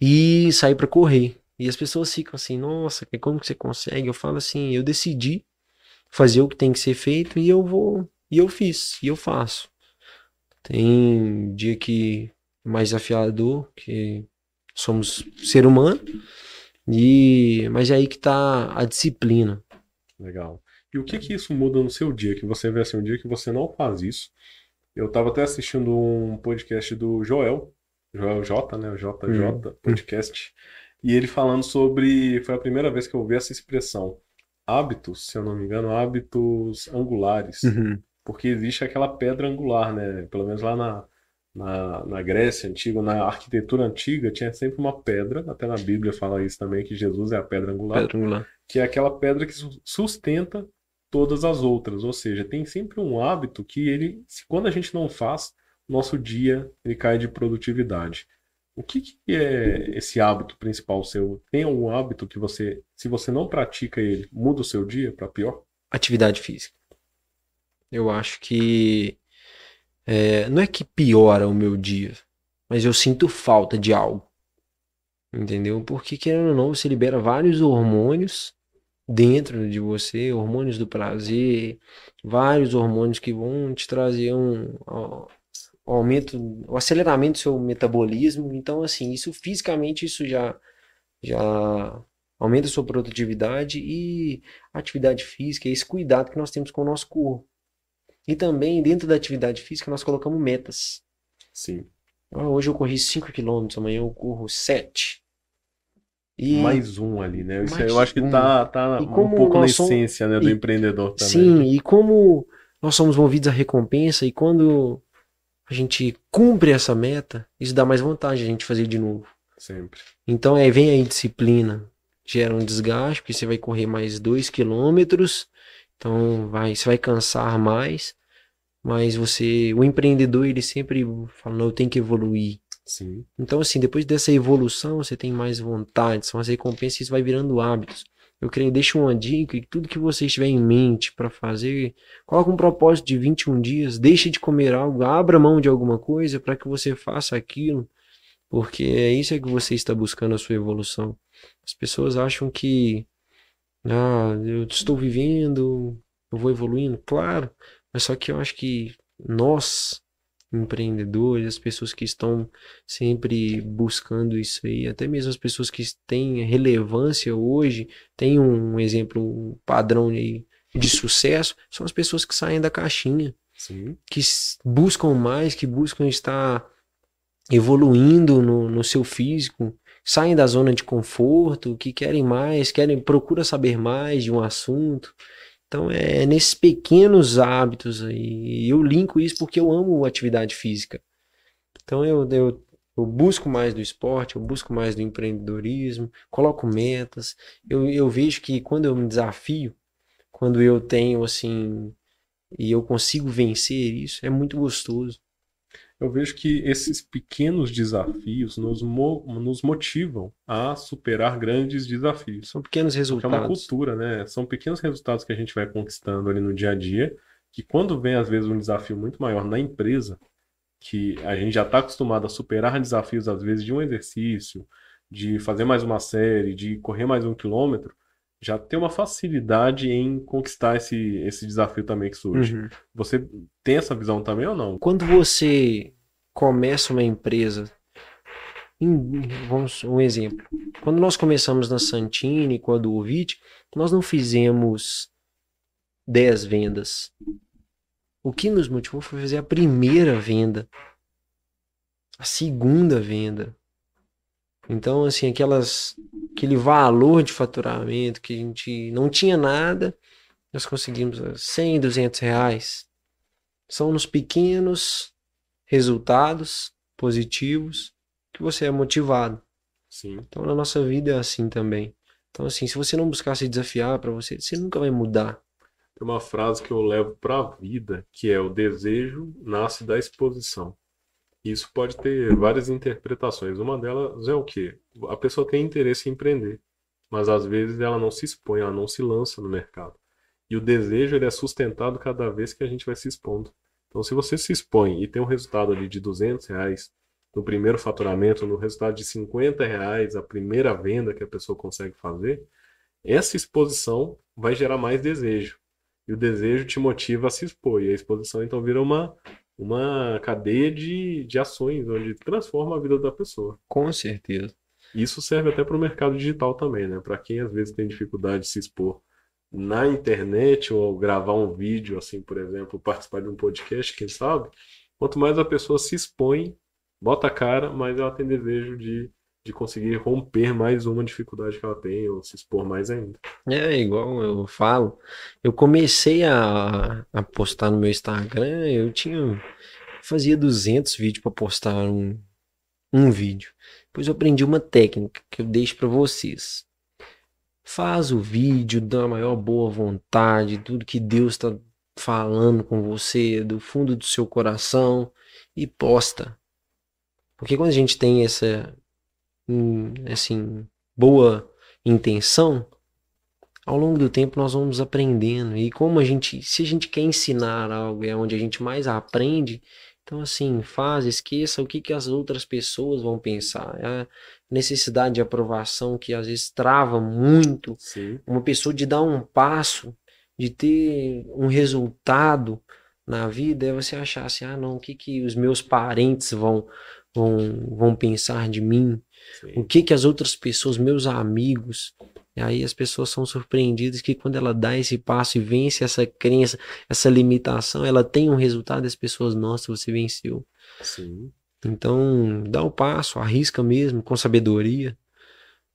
e saio pra correr. E as pessoas ficam assim, nossa, como que você consegue? Eu falo assim, eu decidi fazer o que tem que ser feito e eu vou, e eu fiz, e eu faço. Tem dia que é mais desafiador, que somos ser humano, e mas é aí que tá a disciplina. Legal. E o que que isso muda no seu dia? Que você vê assim, um dia que você não faz isso. Eu tava até assistindo um podcast do Joel, Joel J, né? O JJ Podcast. E ele falando sobre. Foi a primeira vez que eu ouvi essa expressão. Hábitos, se eu não me engano, hábitos angulares. Uhum. Porque existe aquela pedra angular, né? Pelo menos lá na, na, na Grécia antiga, na arquitetura antiga, tinha sempre uma pedra. Até na Bíblia fala isso também, que Jesus é a pedra angular Pedra angular. que é aquela pedra que su- sustenta todas as outras. Ou seja, tem sempre um hábito que ele, quando a gente não faz, nosso dia ele cai de produtividade. O que, que é esse hábito principal seu? Tem algum hábito que você, se você não pratica ele, muda o seu dia para pior? atividade física. Eu acho que é, não é que piora o meu dia, mas eu sinto falta de algo. Entendeu? Porque querendo ou não, você libera vários hormônios dentro de você, hormônios do prazer, vários hormônios que vão te trazer um ó, aumento, o aceleramento do seu metabolismo. Então, assim, isso fisicamente isso já já aumenta a sua produtividade e atividade física, esse cuidado que nós temos com o nosso corpo. E também, dentro da atividade física, nós colocamos metas. Sim. Hoje eu corri 5 km, amanhã eu corro 7. E Mais um ali, né? Isso eu acho que um. tá, tá um pouco na somos- essência, né, do e- empreendedor também. sim, e como nós somos movidos à recompensa e quando a gente cumpre essa meta, isso dá mais vontade a gente fazer de novo. Sempre. Então aí vem aí disciplina, gera um desgaste, porque você vai correr mais 2 quilômetros, então vai, você vai cansar mais, mas você, o empreendedor, ele sempre fala, não, eu tenho que evoluir. Sim. Então assim, depois dessa evolução, você tem mais vontade, são as recompensas, isso vai virando hábitos. Eu creio, deixa uma dica, e tudo que você estiver em mente para fazer, coloca um propósito de 21 dias, deixe de comer algo, abra mão de alguma coisa para que você faça aquilo, porque é isso é que você está buscando a sua evolução. As pessoas acham que, ah, eu estou vivendo, eu vou evoluindo, claro, mas só que eu acho que nós, empreendedores, as pessoas que estão sempre buscando isso aí, até mesmo as pessoas que têm relevância hoje, tem um exemplo, um padrão aí de sucesso, são as pessoas que saem da caixinha Sim. que buscam mais, que buscam estar evoluindo no, no seu físico, saem da zona de conforto, que querem mais, querem procura saber mais de um assunto. Então é nesses pequenos hábitos aí. Eu linko isso porque eu amo atividade física. Então eu, eu, eu busco mais do esporte, eu busco mais do empreendedorismo, coloco metas. Eu, eu vejo que quando eu me desafio, quando eu tenho assim e eu consigo vencer isso, é muito gostoso eu vejo que esses pequenos desafios nos, mo nos motivam a superar grandes desafios. São pequenos resultados. Porque é uma cultura, né? São pequenos resultados que a gente vai conquistando ali no dia a dia, que quando vem, às vezes, um desafio muito maior na empresa, que a gente já está acostumado a superar desafios, às vezes, de um exercício, de fazer mais uma série, de correr mais um quilômetro, já tem uma facilidade em conquistar esse, esse desafio também que surge. Uhum. Você tem essa visão também ou não? Quando você começa uma empresa, em, vamos um exemplo. Quando nós começamos na Santini com a Duovit, nós não fizemos 10 vendas. O que nos motivou foi fazer a primeira venda, a segunda venda. Então, assim, aquelas aquele valor de faturamento que a gente não tinha nada, nós conseguimos 100, 200 reais. São nos pequenos resultados positivos que você é motivado. Sim. Então na nossa vida é assim também. Então assim, se você não buscar se desafiar para você, você nunca vai mudar. Tem uma frase que eu levo para a vida, que é o desejo nasce da exposição. Isso pode ter várias interpretações. Uma delas é o quê? A pessoa tem interesse em empreender, mas às vezes ela não se expõe, ela não se lança no mercado. E o desejo ele é sustentado cada vez que a gente vai se expondo. Então, se você se expõe e tem um resultado ali de 200 reais no primeiro faturamento, no resultado de 50 reais, a primeira venda que a pessoa consegue fazer, essa exposição vai gerar mais desejo. E o desejo te motiva a se expor. E a exposição então vira uma uma cadeia de, de ações onde transforma a vida da pessoa. Com certeza. Isso serve até para o mercado digital também, né? Para quem às vezes tem dificuldade de se expor na internet ou gravar um vídeo, assim, por exemplo, participar de um podcast, quem sabe, quanto mais a pessoa se expõe, bota a cara, mais ela tem desejo de, de conseguir romper mais uma dificuldade que ela tem ou se expor mais ainda. É, igual eu falo, eu comecei a, a postar no meu Instagram, eu tinha fazia 200 vídeos para postar um, um vídeo. Depois eu aprendi uma técnica que eu deixo para vocês. Faz o vídeo da maior boa vontade, tudo que Deus está falando com você, do fundo do seu coração, e posta. Porque quando a gente tem essa, assim, boa intenção, ao longo do tempo nós vamos aprendendo. E como a gente, se a gente quer ensinar algo, é onde a gente mais aprende, então, assim, faz, esqueça o que, que as outras pessoas vão pensar. É a necessidade de aprovação que às vezes trava muito Sim. uma pessoa de dar um passo, de ter um resultado na vida, é você achar assim, ah, não, o que, que os meus parentes vão, vão, vão pensar de mim? Sim. O que, que as outras pessoas, meus amigos, e aí as pessoas são surpreendidas que quando ela dá esse passo e vence essa crença, essa limitação, ela tem um resultado as pessoas, nossa, você venceu. Sim. Então, dá o passo, arrisca mesmo, com sabedoria.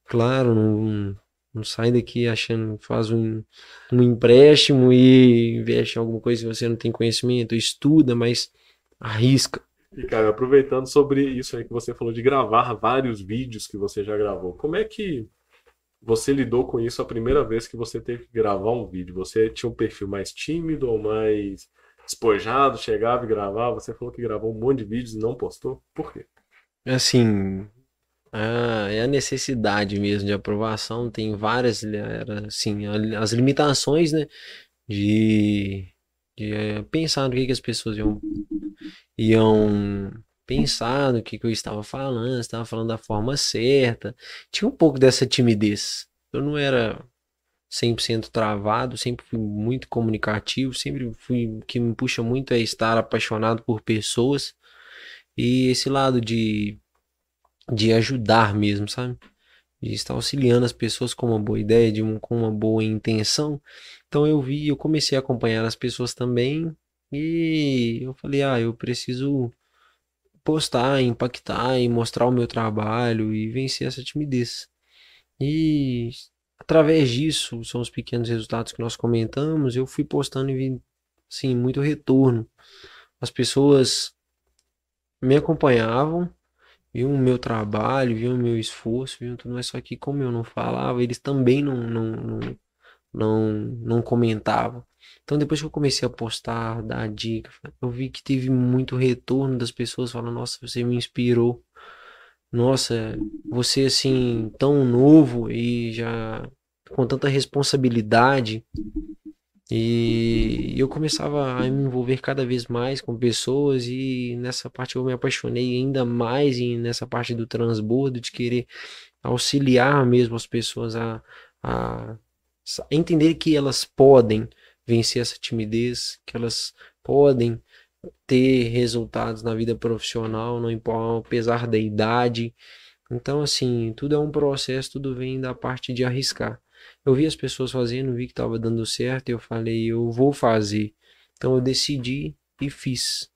Claro, não, não sai daqui achando, faz um, um empréstimo e investe em alguma coisa que você não tem conhecimento, estuda, mas arrisca. E, cara, aproveitando sobre isso aí que você falou de gravar vários vídeos que você já gravou, como é que você lidou com isso a primeira vez que você teve que gravar um vídeo? Você tinha um perfil mais tímido ou mais despojado, chegava e gravava? Você falou que gravou um monte de vídeos e não postou. Por quê? Assim, ah, é a necessidade mesmo de aprovação. Tem várias, era, assim, as limitações, né? De, de é, pensar no que, que as pessoas iam, iam pensar no que, que eu estava falando, estava falando da forma certa. Tinha um pouco dessa timidez. Eu não era 100% travado, sempre fui muito comunicativo, sempre fui o que me puxa muito é estar apaixonado por pessoas e esse lado de de ajudar mesmo, sabe? De estar auxiliando as pessoas com uma boa ideia, de um, com uma boa intenção. Então eu vi, eu comecei a acompanhar as pessoas também e eu falei, ah, eu preciso postar, impactar e mostrar o meu trabalho e vencer essa timidez. E através disso, são os pequenos resultados que nós comentamos, eu fui postando e vi, sim, muito retorno. As pessoas me acompanhavam, viam o meu trabalho, viam o meu esforço, viam tudo, mas só que como eu não falava, eles também não, não, não, não, não comentavam. Então depois que eu comecei a postar, dar dica, eu vi que teve muito retorno das pessoas falando, nossa, você me inspirou. Nossa, você assim, tão novo e já com tanta responsabilidade. E eu começava a me envolver cada vez mais com pessoas e nessa parte eu me apaixonei ainda mais em, nessa parte do transbordo, de querer auxiliar mesmo as pessoas a, a entender que elas podem vencer essa timidez, que elas podem ter resultados na vida profissional, não importa apesar da idade. Então, assim, tudo é um processo, tudo vem da parte de arriscar. Eu vi as pessoas fazendo, vi que estava dando certo, eu falei, eu vou fazer. Então eu decidi e fiz.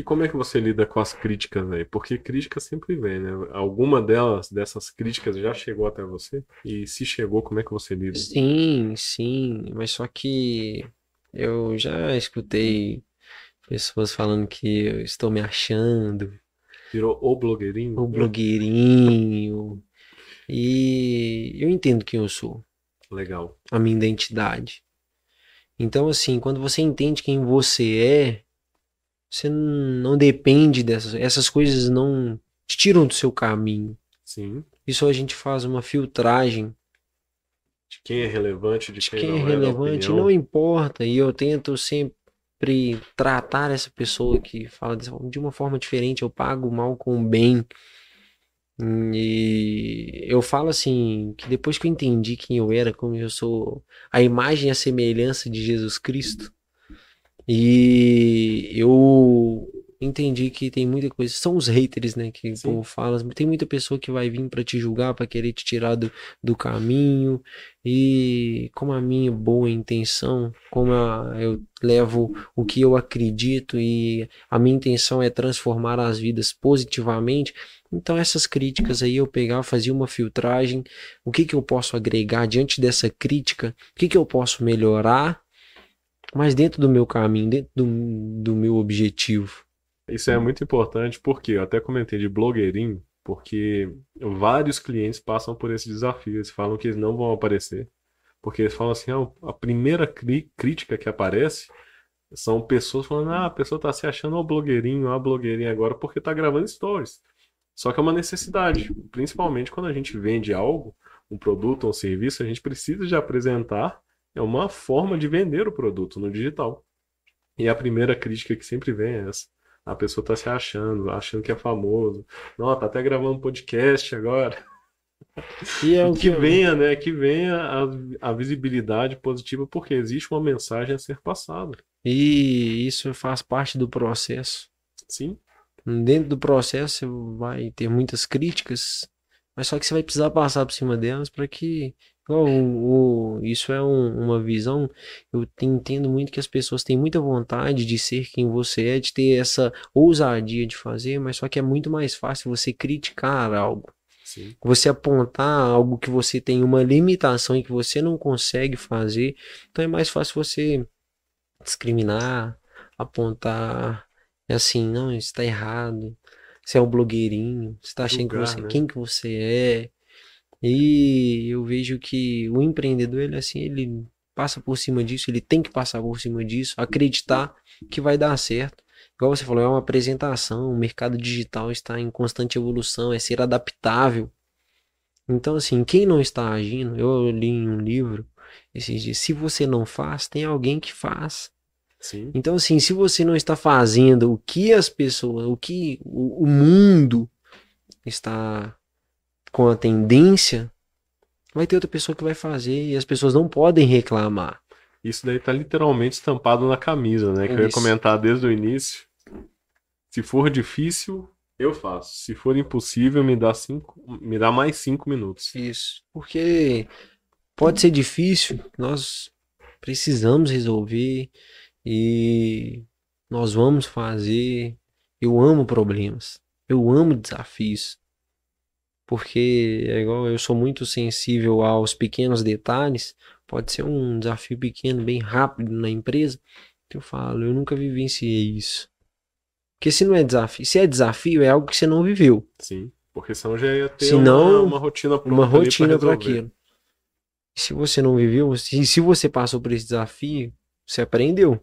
E como é que você lida com as críticas aí? Porque crítica sempre vem, né? Alguma delas, dessas críticas já chegou até você? E se chegou, como é que você lida? Sim, sim, mas só que eu já escutei pessoas falando que eu estou me achando. Virou o blogueirinho? O blogueirinho. E eu entendo quem eu sou. Legal. A minha identidade. Então, assim, quando você entende quem você é, você não depende dessas. Essas coisas não te tiram do seu caminho. Sim. Isso a gente faz uma filtragem. De quem é relevante, de, de quem, quem não é relevante. É não importa. E eu tento sempre tratar essa pessoa que fala de uma forma diferente. Eu pago mal com bem. E eu falo assim, que depois que eu entendi quem eu era, como eu sou a imagem e a semelhança de Jesus Cristo, e eu entendi que tem muita coisa. São os haters, né? Que o povo fala. Tem muita pessoa que vai vir para te julgar, para querer te tirar do, do caminho. E como a minha boa intenção, como a, eu levo o que eu acredito e a minha intenção é transformar as vidas positivamente. Então essas críticas aí eu pegava, fazia uma filtragem. O que que eu posso agregar diante dessa crítica? O que que eu posso melhorar? Mas dentro do meu caminho, dentro do, do meu objetivo. Isso é muito importante porque eu até comentei de blogueirinho, porque vários clientes passam por esse desafio. Eles falam que eles não vão aparecer. Porque eles falam assim: ah, a primeira crítica que aparece são pessoas falando: ah, a pessoa está se achando o blogueirinho, a blogueirinha agora porque está gravando stories. Só que é uma necessidade, principalmente quando a gente vende algo, um produto ou um serviço, a gente precisa de apresentar é uma forma de vender o produto no digital. E a primeira crítica que sempre vem é essa. A pessoa tá se achando, achando que é famoso. Não, tá até gravando podcast agora. E é o que, que venha, né? Que venha a, a visibilidade positiva, porque existe uma mensagem a ser passada. E isso faz parte do processo. Sim. Dentro do processo você vai ter muitas críticas, mas só que você vai precisar passar por cima delas para que o, o, isso é um, uma visão. Eu entendo muito que as pessoas têm muita vontade de ser quem você é, de ter essa ousadia de fazer, mas só que é muito mais fácil você criticar algo. Sim. Você apontar algo que você tem uma limitação e que você não consegue fazer. Então é mais fácil você discriminar, apontar. É assim, não, isso está errado. Você é um blogueirinho, você está achando Julgar, que você, né? quem que você é. E eu vejo que o empreendedor, ele assim, ele passa por cima disso, ele tem que passar por cima disso, acreditar que vai dar certo. Igual você falou, é uma apresentação, o mercado digital está em constante evolução, é ser adaptável. Então, assim, quem não está agindo, eu li em um livro esses dias, se você não faz, tem alguém que faz. Sim. Então, assim, se você não está fazendo o que as pessoas, o que o, o mundo está com a tendência, vai ter outra pessoa que vai fazer e as pessoas não podem reclamar. Isso daí tá literalmente estampado na camisa, né? Que Isso. eu ia comentar desde o início. Se for difícil, eu faço. Se for impossível, me dá cinco, me dá mais cinco minutos. Isso. Porque pode ser difícil, nós precisamos resolver e nós vamos fazer Eu amo problemas. Eu amo desafios. Porque é igual eu sou muito sensível aos pequenos detalhes. Pode ser um desafio pequeno, bem rápido na empresa. Eu falo, eu nunca vivenciei isso. Porque se não é desafio, se é desafio, é algo que você não viveu. Sim. Porque senão já ia ter Senão, uma, uma rotina pronta Uma rotina para aquilo. Se você não viveu, se, se você passou por esse desafio, você aprendeu.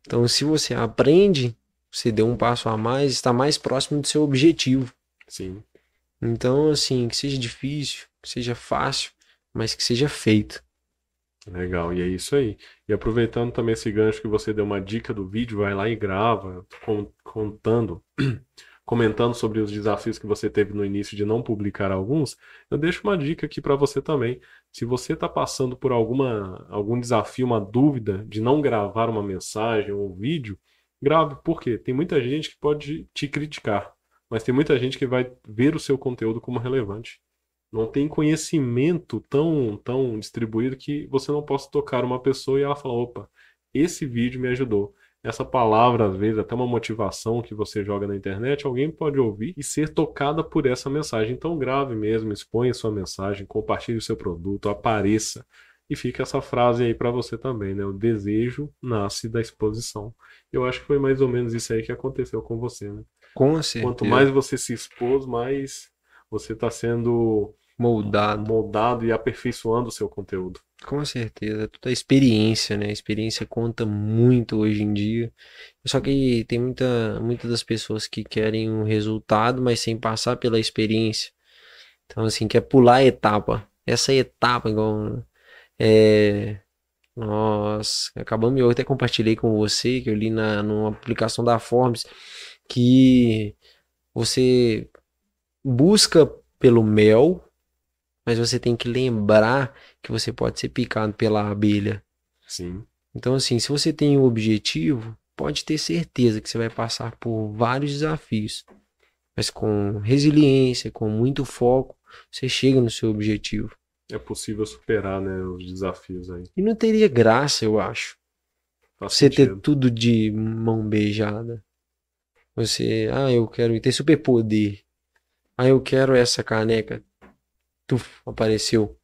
Então, se você aprende, você deu um passo a mais, está mais próximo do seu objetivo. Sim. Então, assim, que seja difícil, que seja fácil, mas que seja feito. Legal, e é isso aí. E aproveitando também esse gancho que você deu uma dica do vídeo, vai lá e grava, con- contando, comentando sobre os desafios que você teve no início de não publicar alguns. Eu deixo uma dica aqui para você também. Se você está passando por alguma, algum desafio, uma dúvida de não gravar uma mensagem ou um vídeo, grave. Por quê? Tem muita gente que pode te criticar, mas tem muita gente que vai ver o seu conteúdo como relevante não tem conhecimento tão, tão distribuído que você não possa tocar uma pessoa e ela fala, opa, esse vídeo me ajudou. Essa palavra, às vezes, até uma motivação que você joga na internet, alguém pode ouvir e ser tocada por essa mensagem. Então grave mesmo, exponha sua mensagem, compartilhe o seu produto, apareça. E fica essa frase aí para você também, né? O desejo nasce da exposição. Eu acho que foi mais ou menos isso aí que aconteceu com você, né? Com certeza. Quanto mais você se expôs, mais você está sendo moldado. moldado e aperfeiçoando o seu conteúdo. Com certeza, tudo é experiência, né? A experiência conta muito hoje em dia. Só que tem muita, muitas das pessoas que querem um resultado, mas sem passar pela experiência. Então, assim, quer pular a etapa. Essa etapa, igual. É... Nós acabamos, eu até compartilhei com você, que eu li na numa publicação da Forbes, que você busca pelo mel, mas você tem que lembrar que você pode ser picado pela abelha. Sim, Então, assim, se você tem um objetivo, pode ter certeza que você vai passar por vários desafios. Mas com resiliência, com muito foco, você chega no seu objetivo. é possível superar, né, os desafios aí. E não teria graça, eu acho, Faz você ter sentido. tudo de mão beijada. Você, ah, eu quero ter superpoder. Ah, eu quero essa caneca. Tuf, apareceu.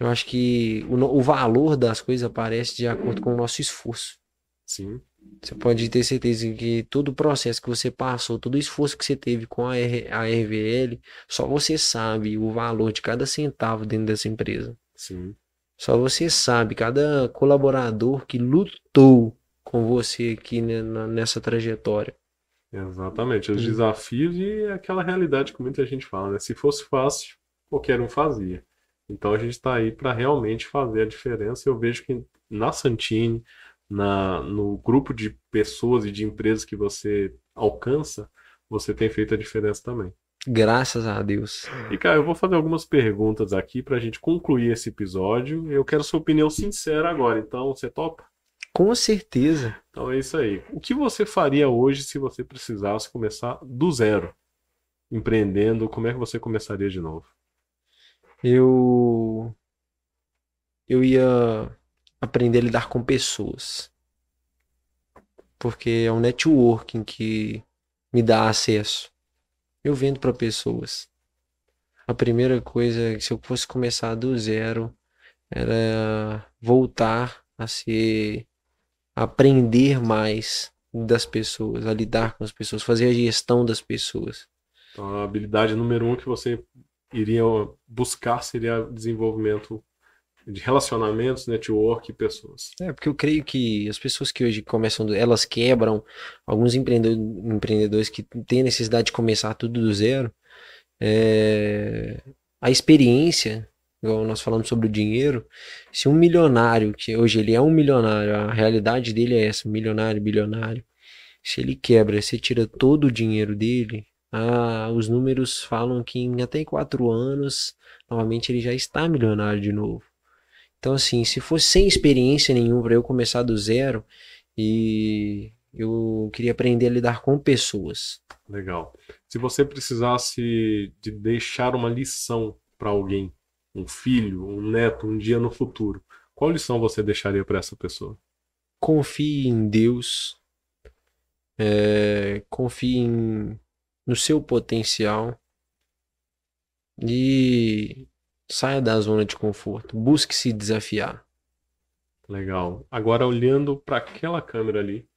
Eu acho que o, o valor das coisas aparece de acordo com o nosso esforço. Sim, Você pode ter certeza que todo o processo que você passou, todo o esforço que você teve com a, R, a RVL, só você sabe o valor de cada centavo dentro dessa empresa. sim, Só você sabe, cada colaborador que lutou com você aqui né, na- nessa trajetória. Exatamente. Os desafios e aquela realidade que muita gente fala, né? Se fosse fácil, qualquer um fazia. Então a gente está aí para realmente fazer a diferença. Eu vejo que na Santini, na, no grupo de pessoas e de empresas que você alcança, você tem feito a diferença também. Graças a Deus. E, cara, eu vou fazer algumas perguntas aqui pra gente concluir esse episódio. Eu quero sua opinião sincera agora, então você topa? Com certeza. Então é isso aí. O que você faria hoje se você precisasse começar do zero? Empreendendo, como é que você começaria de novo? Eu eu ia aprender a lidar com pessoas. Porque é um networking que me dá acesso. Eu vendo para pessoas. A primeira coisa, se eu fosse começar do zero, era voltar a ser aprender mais das pessoas, a lidar com as pessoas, fazer a gestão das pessoas. Então, a habilidade número um que você iria buscar seria desenvolvimento de relacionamentos, network e pessoas. É, porque eu creio que as pessoas que hoje começam, elas quebram, alguns empreendedores, empreendedores que têm necessidade de começar tudo do zero, é, a experiência, igual nós falamos sobre o dinheiro, se um milionário, que hoje ele é um milionário, a realidade dele é essa, milionário, bilionário, se ele quebra, você tira todo o dinheiro dele, ah, os números falam que em até quatro anos, novamente ele já está milionário de novo. Então, assim, se fosse sem experiência nenhuma para eu começar do zero e eu queria aprender a lidar com pessoas. Legal. Se você precisasse de deixar uma lição para alguém, um filho, um neto, um dia no futuro, qual lição você deixaria para essa pessoa? Confie em Deus, É, confie em, no seu potencial e saia da zona de conforto. Busque se desafiar. Legal. Agora, olhando para aquela câmera ali,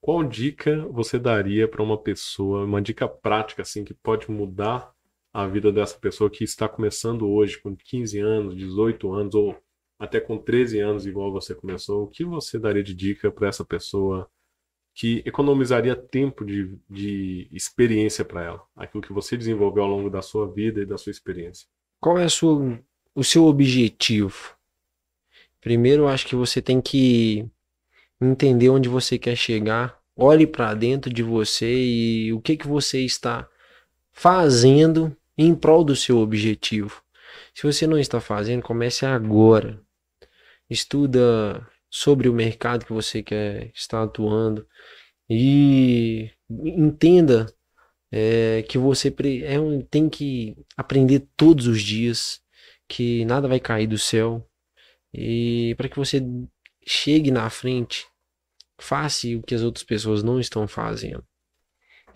qual dica você daria para uma pessoa, uma dica prática assim que pode mudar a vida dessa pessoa que está começando hoje com 15 anos, 18 anos ou até com 13 anos, igual você começou? O que você daria de dica para essa pessoa que economizaria tempo de, de experiência para ela? Aquilo que você desenvolveu ao longo da sua vida e da sua experiência. Qual é sua, o seu objetivo? Primeiro, eu acho que você tem que entender onde você quer chegar. Olhe para dentro de você e o que que você está fazendo em prol do seu objetivo. Se você não está fazendo, comece agora. Estuda sobre o mercado que você quer estar atuando e entenda é, que você é um, tem que aprender todos os dias, que nada vai cair do céu e para que você chegue na frente, faça o que as outras pessoas não estão fazendo.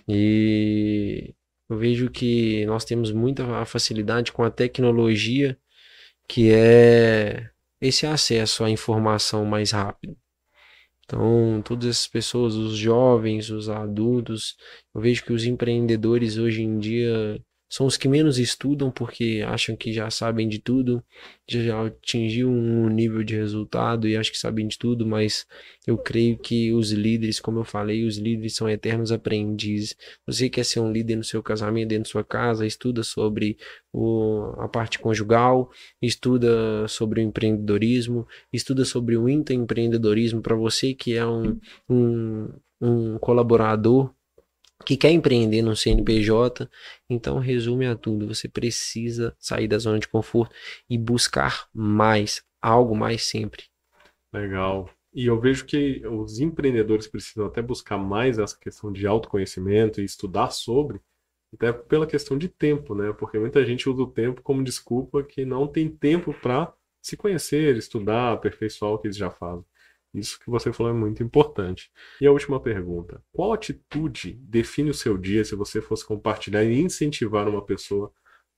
E eu vejo que nós temos muita facilidade com a tecnologia, que é esse acesso à informação mais rápido. Então, todas essas pessoas, os jovens, os adultos, eu vejo que os empreendedores hoje em dia são os que menos estudam porque acham que já sabem de tudo, já atingiu um nível de resultado e acham que sabem de tudo, mas eu creio que os líderes, como eu falei, os líderes são eternos aprendizes. Você quer ser um líder no seu casamento, dentro da sua casa, estuda sobre o, a parte conjugal, estuda sobre o empreendedorismo, estuda sobre o intraempreendedorismo para você que é um, um, um colaborador que quer empreender no CNPJ. Então, resume a tudo: você precisa sair da zona de conforto e buscar mais, algo mais sempre. Legal. E eu vejo que os empreendedores precisam até buscar mais essa questão de autoconhecimento e estudar sobre, até pela questão de tempo, né? Porque muita gente usa o tempo como desculpa que não tem tempo para se conhecer, estudar, aperfeiçoar o que eles já fazem. Isso que você falou é muito importante. E a última pergunta: qual atitude define o seu dia se você fosse compartilhar e incentivar uma pessoa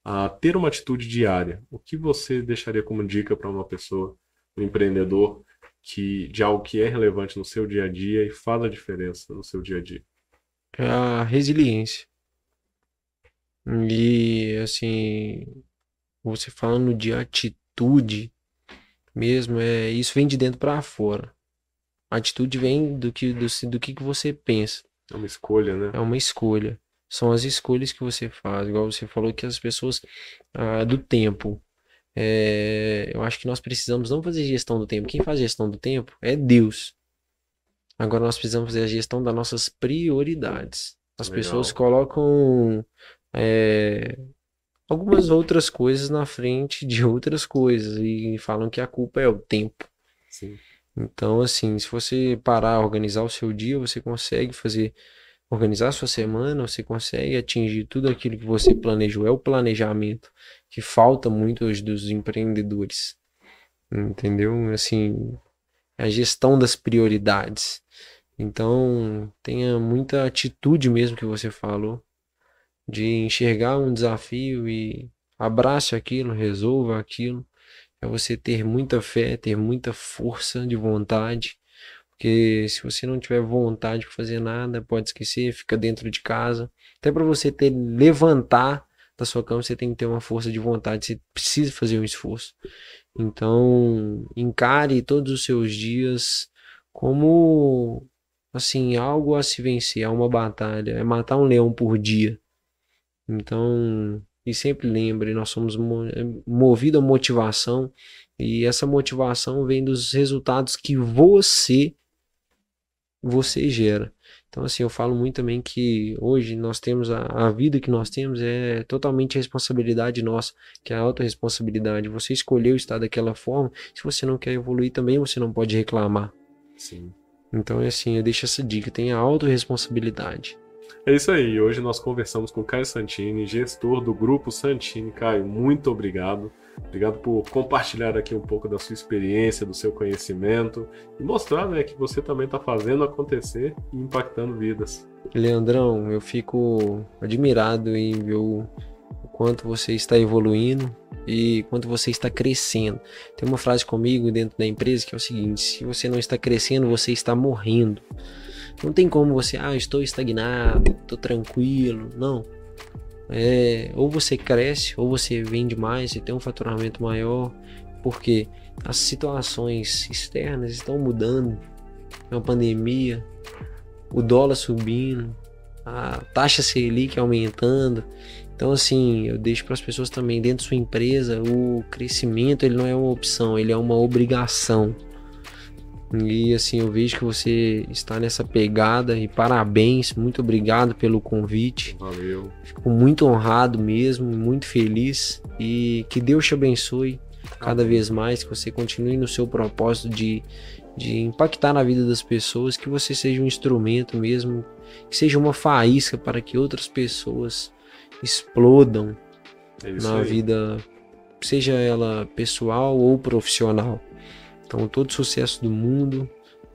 a ter uma atitude diária? O que você deixaria como dica para uma pessoa, um empreendedor, que de algo que é relevante no seu dia a dia e faz a diferença no seu dia a dia? É a resiliência. E assim, você falando de atitude mesmo, é isso vem de dentro para fora. A atitude vem do que, do, do que, que você pensa. É uma escolha, né? É uma escolha. São as escolhas que você faz. Igual você falou que as pessoas ah, do tempo. É, eu acho que nós precisamos não fazer gestão do tempo. Quem faz gestão do tempo é Deus. Agora nós precisamos fazer a gestão das nossas prioridades. As Legal. pessoas colocam é, algumas outras coisas na frente de outras coisas e falam que a culpa é o tempo. Sim. Então, assim, se você parar, organizar o seu dia, você consegue fazer, organizar a sua semana, você consegue atingir tudo aquilo que você planejou. É o planejamento que falta muito hoje dos empreendedores. Entendeu? Assim, a gestão das prioridades. Então, tenha muita atitude mesmo que você falou, de enxergar um desafio e abrace aquilo, resolva aquilo é você ter muita fé, ter muita força de vontade. Porque se você não tiver vontade de fazer nada, pode esquecer, fica dentro de casa. Até para você ter levantar da sua cama, você tem que ter uma força de vontade, você precisa fazer um esforço. Então, encare todos os seus dias como assim, algo a se vencer, é uma batalha, é matar um leão por dia. Então, e sempre lembre, nós somos movidos a motivação e essa motivação vem dos resultados que você você gera. Então assim, eu falo muito também que hoje nós temos a, a vida que nós temos é totalmente responsabilidade nossa, que é a autorresponsabilidade. Você escolheu estar daquela forma, se você não quer evoluir também você não pode reclamar. Sim. Então é assim, eu deixo essa dica, tenha autorresponsabilidade. É isso aí. Hoje nós conversamos com Caio Santini, gestor do Grupo Santini. Caio, muito obrigado Obrigado por compartilhar aqui um pouco da sua experiência, do seu conhecimento e mostrar né, que você também está fazendo acontecer e impactando vidas. Leandrão, eu fico admirado em ver o quanto você está evoluindo e quanto você está crescendo. Tem uma frase comigo dentro da empresa que é o seguinte: se você não está crescendo, você está morrendo. Não tem como você, ah, estou estagnado, estou tranquilo. Não. É, ou você cresce, ou você vende mais e tem um faturamento maior, porque as situações externas estão mudando. É uma pandemia, o dólar subindo, a taxa Selic aumentando. Então, assim, eu deixo para as pessoas também, dentro da sua empresa, o crescimento ele não é uma opção, ele é uma obrigação. E assim, eu vejo que você está nessa pegada e parabéns, muito obrigado pelo convite. Valeu. Fico muito honrado mesmo, muito feliz e que Deus te abençoe cada vez mais, que você continue no seu propósito de, de impactar na vida das pessoas, que você seja um instrumento mesmo, que seja uma faísca para que outras pessoas explodam É na aí. vida, seja ela pessoal ou profissional. Então, todo sucesso do mundo,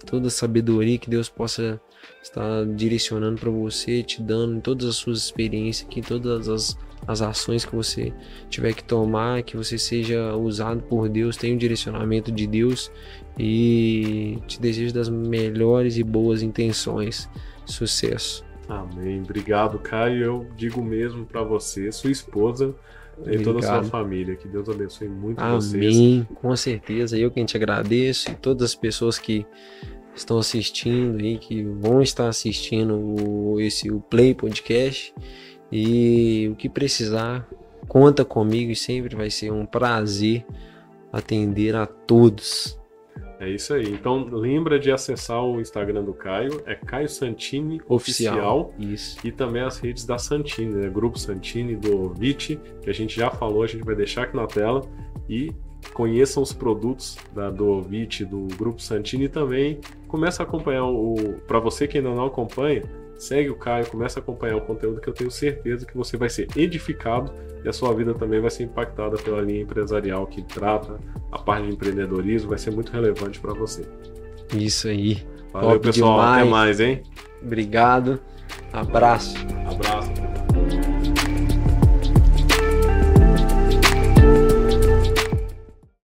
toda sabedoria que Deus possa estar direcionando para você, te dando todas as suas experiências, que todas as, as ações que você tiver que tomar, que você seja usado por Deus, tenha o direcionamento de Deus e te desejo das melhores e boas intenções. Sucesso. Amém. Obrigado, Caio. Eu digo mesmo para você, sua esposa e toda a sua família. Que Deus abençoe muito vocês. Amém. Com certeza. Eu quem te agradeço e todas as pessoas que estão assistindo e que vão estar assistindo o, esse o Play Podcast. E o que precisar, conta comigo e sempre vai ser um prazer atender a todos. É isso aí. Então, lembra de acessar o Instagram do Caio, é Caio Santini Oficial. Isso. E também as redes da Santini, né? Grupo Santini do Vit, que a gente já falou, a gente vai deixar aqui na tela. E conheçam os produtos da, do Vit, do Grupo Santini também começa a acompanhar o. Para você que ainda não acompanha, segue o Caio, começa a acompanhar o conteúdo que eu tenho certeza que você vai ser edificado e a sua vida também vai ser impactada pela linha empresarial que trata a parte de empreendedorismo, vai ser muito relevante para você. Isso aí. Valeu, Top pessoal. demais. Até mais, hein? Obrigado. Abraço.